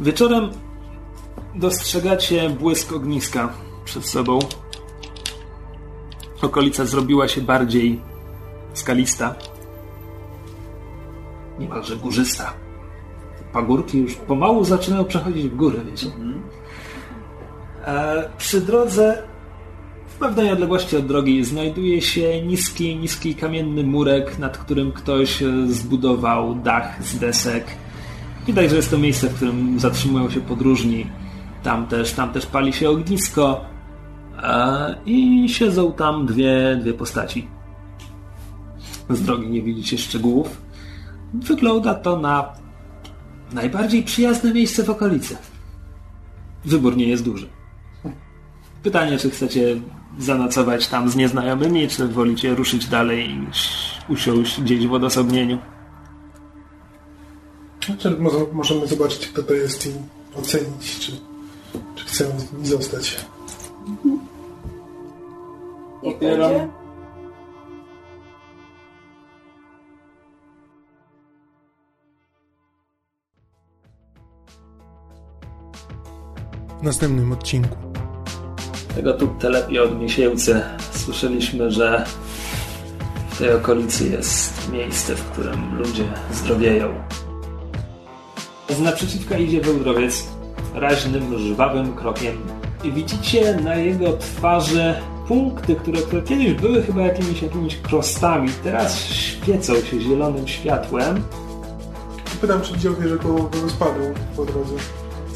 Wieczorem dostrzegacie błysk ogniska przed sobą. Okolica zrobiła się bardziej skalista. Niemalże górzysta. Pagórki już pomału zaczynają przechodzić w górę, wiecie. E, przy drodze pewnej odległości od drogi znajduje się niski, niski kamienny murek, nad którym ktoś e, zbudował dach z desek. Widać, że jest to miejsce, w którym zatrzymują się podróżni. Tam też, tam też pali się ognisko e, i siedzą tam dwie, dwie postaci. Z drogi nie widzicie szczegółów. Wygląda to na najbardziej przyjazne miejsce w okolicy. Wybór nie jest duży. Pytanie, czy chcecie zanocować tam z nieznajomymi, czy wolicie ruszyć dalej i usiąść gdzieś w odosobnieniu?
Znaczy, może, możemy zobaczyć, kto to jest i ocenić, czy, czy chcemy z nimi zostać.
Będzie.
W następnym odcinku.
Tego tu telepie od miesięcy. Słyszeliśmy, że w tej okolicy jest miejsce, w którym ludzie zdrowieją. Z naprzeciwka idzie wędrowiec raźnym, żwawym krokiem i widzicie na jego twarzy punkty, które, które kiedyś były chyba jakimiś, jakimiś krostami. Teraz świecą się zielonym światłem.
Pytam, czy widział wieżę koło rozpadu po drodze.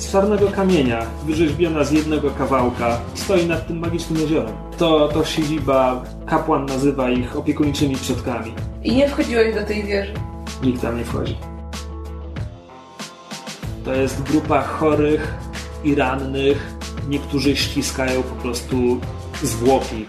Z czarnego kamienia, wyrzeźbiona z jednego kawałka, stoi nad tym magicznym jeziorem. To, to siedziba, kapłan nazywa ich opiekuńczymi przodkami.
I nie wchodziłeś do tej wieży.
Nikt tam nie wchodzi. To jest grupa chorych i rannych. Niektórzy ściskają po prostu zwłoki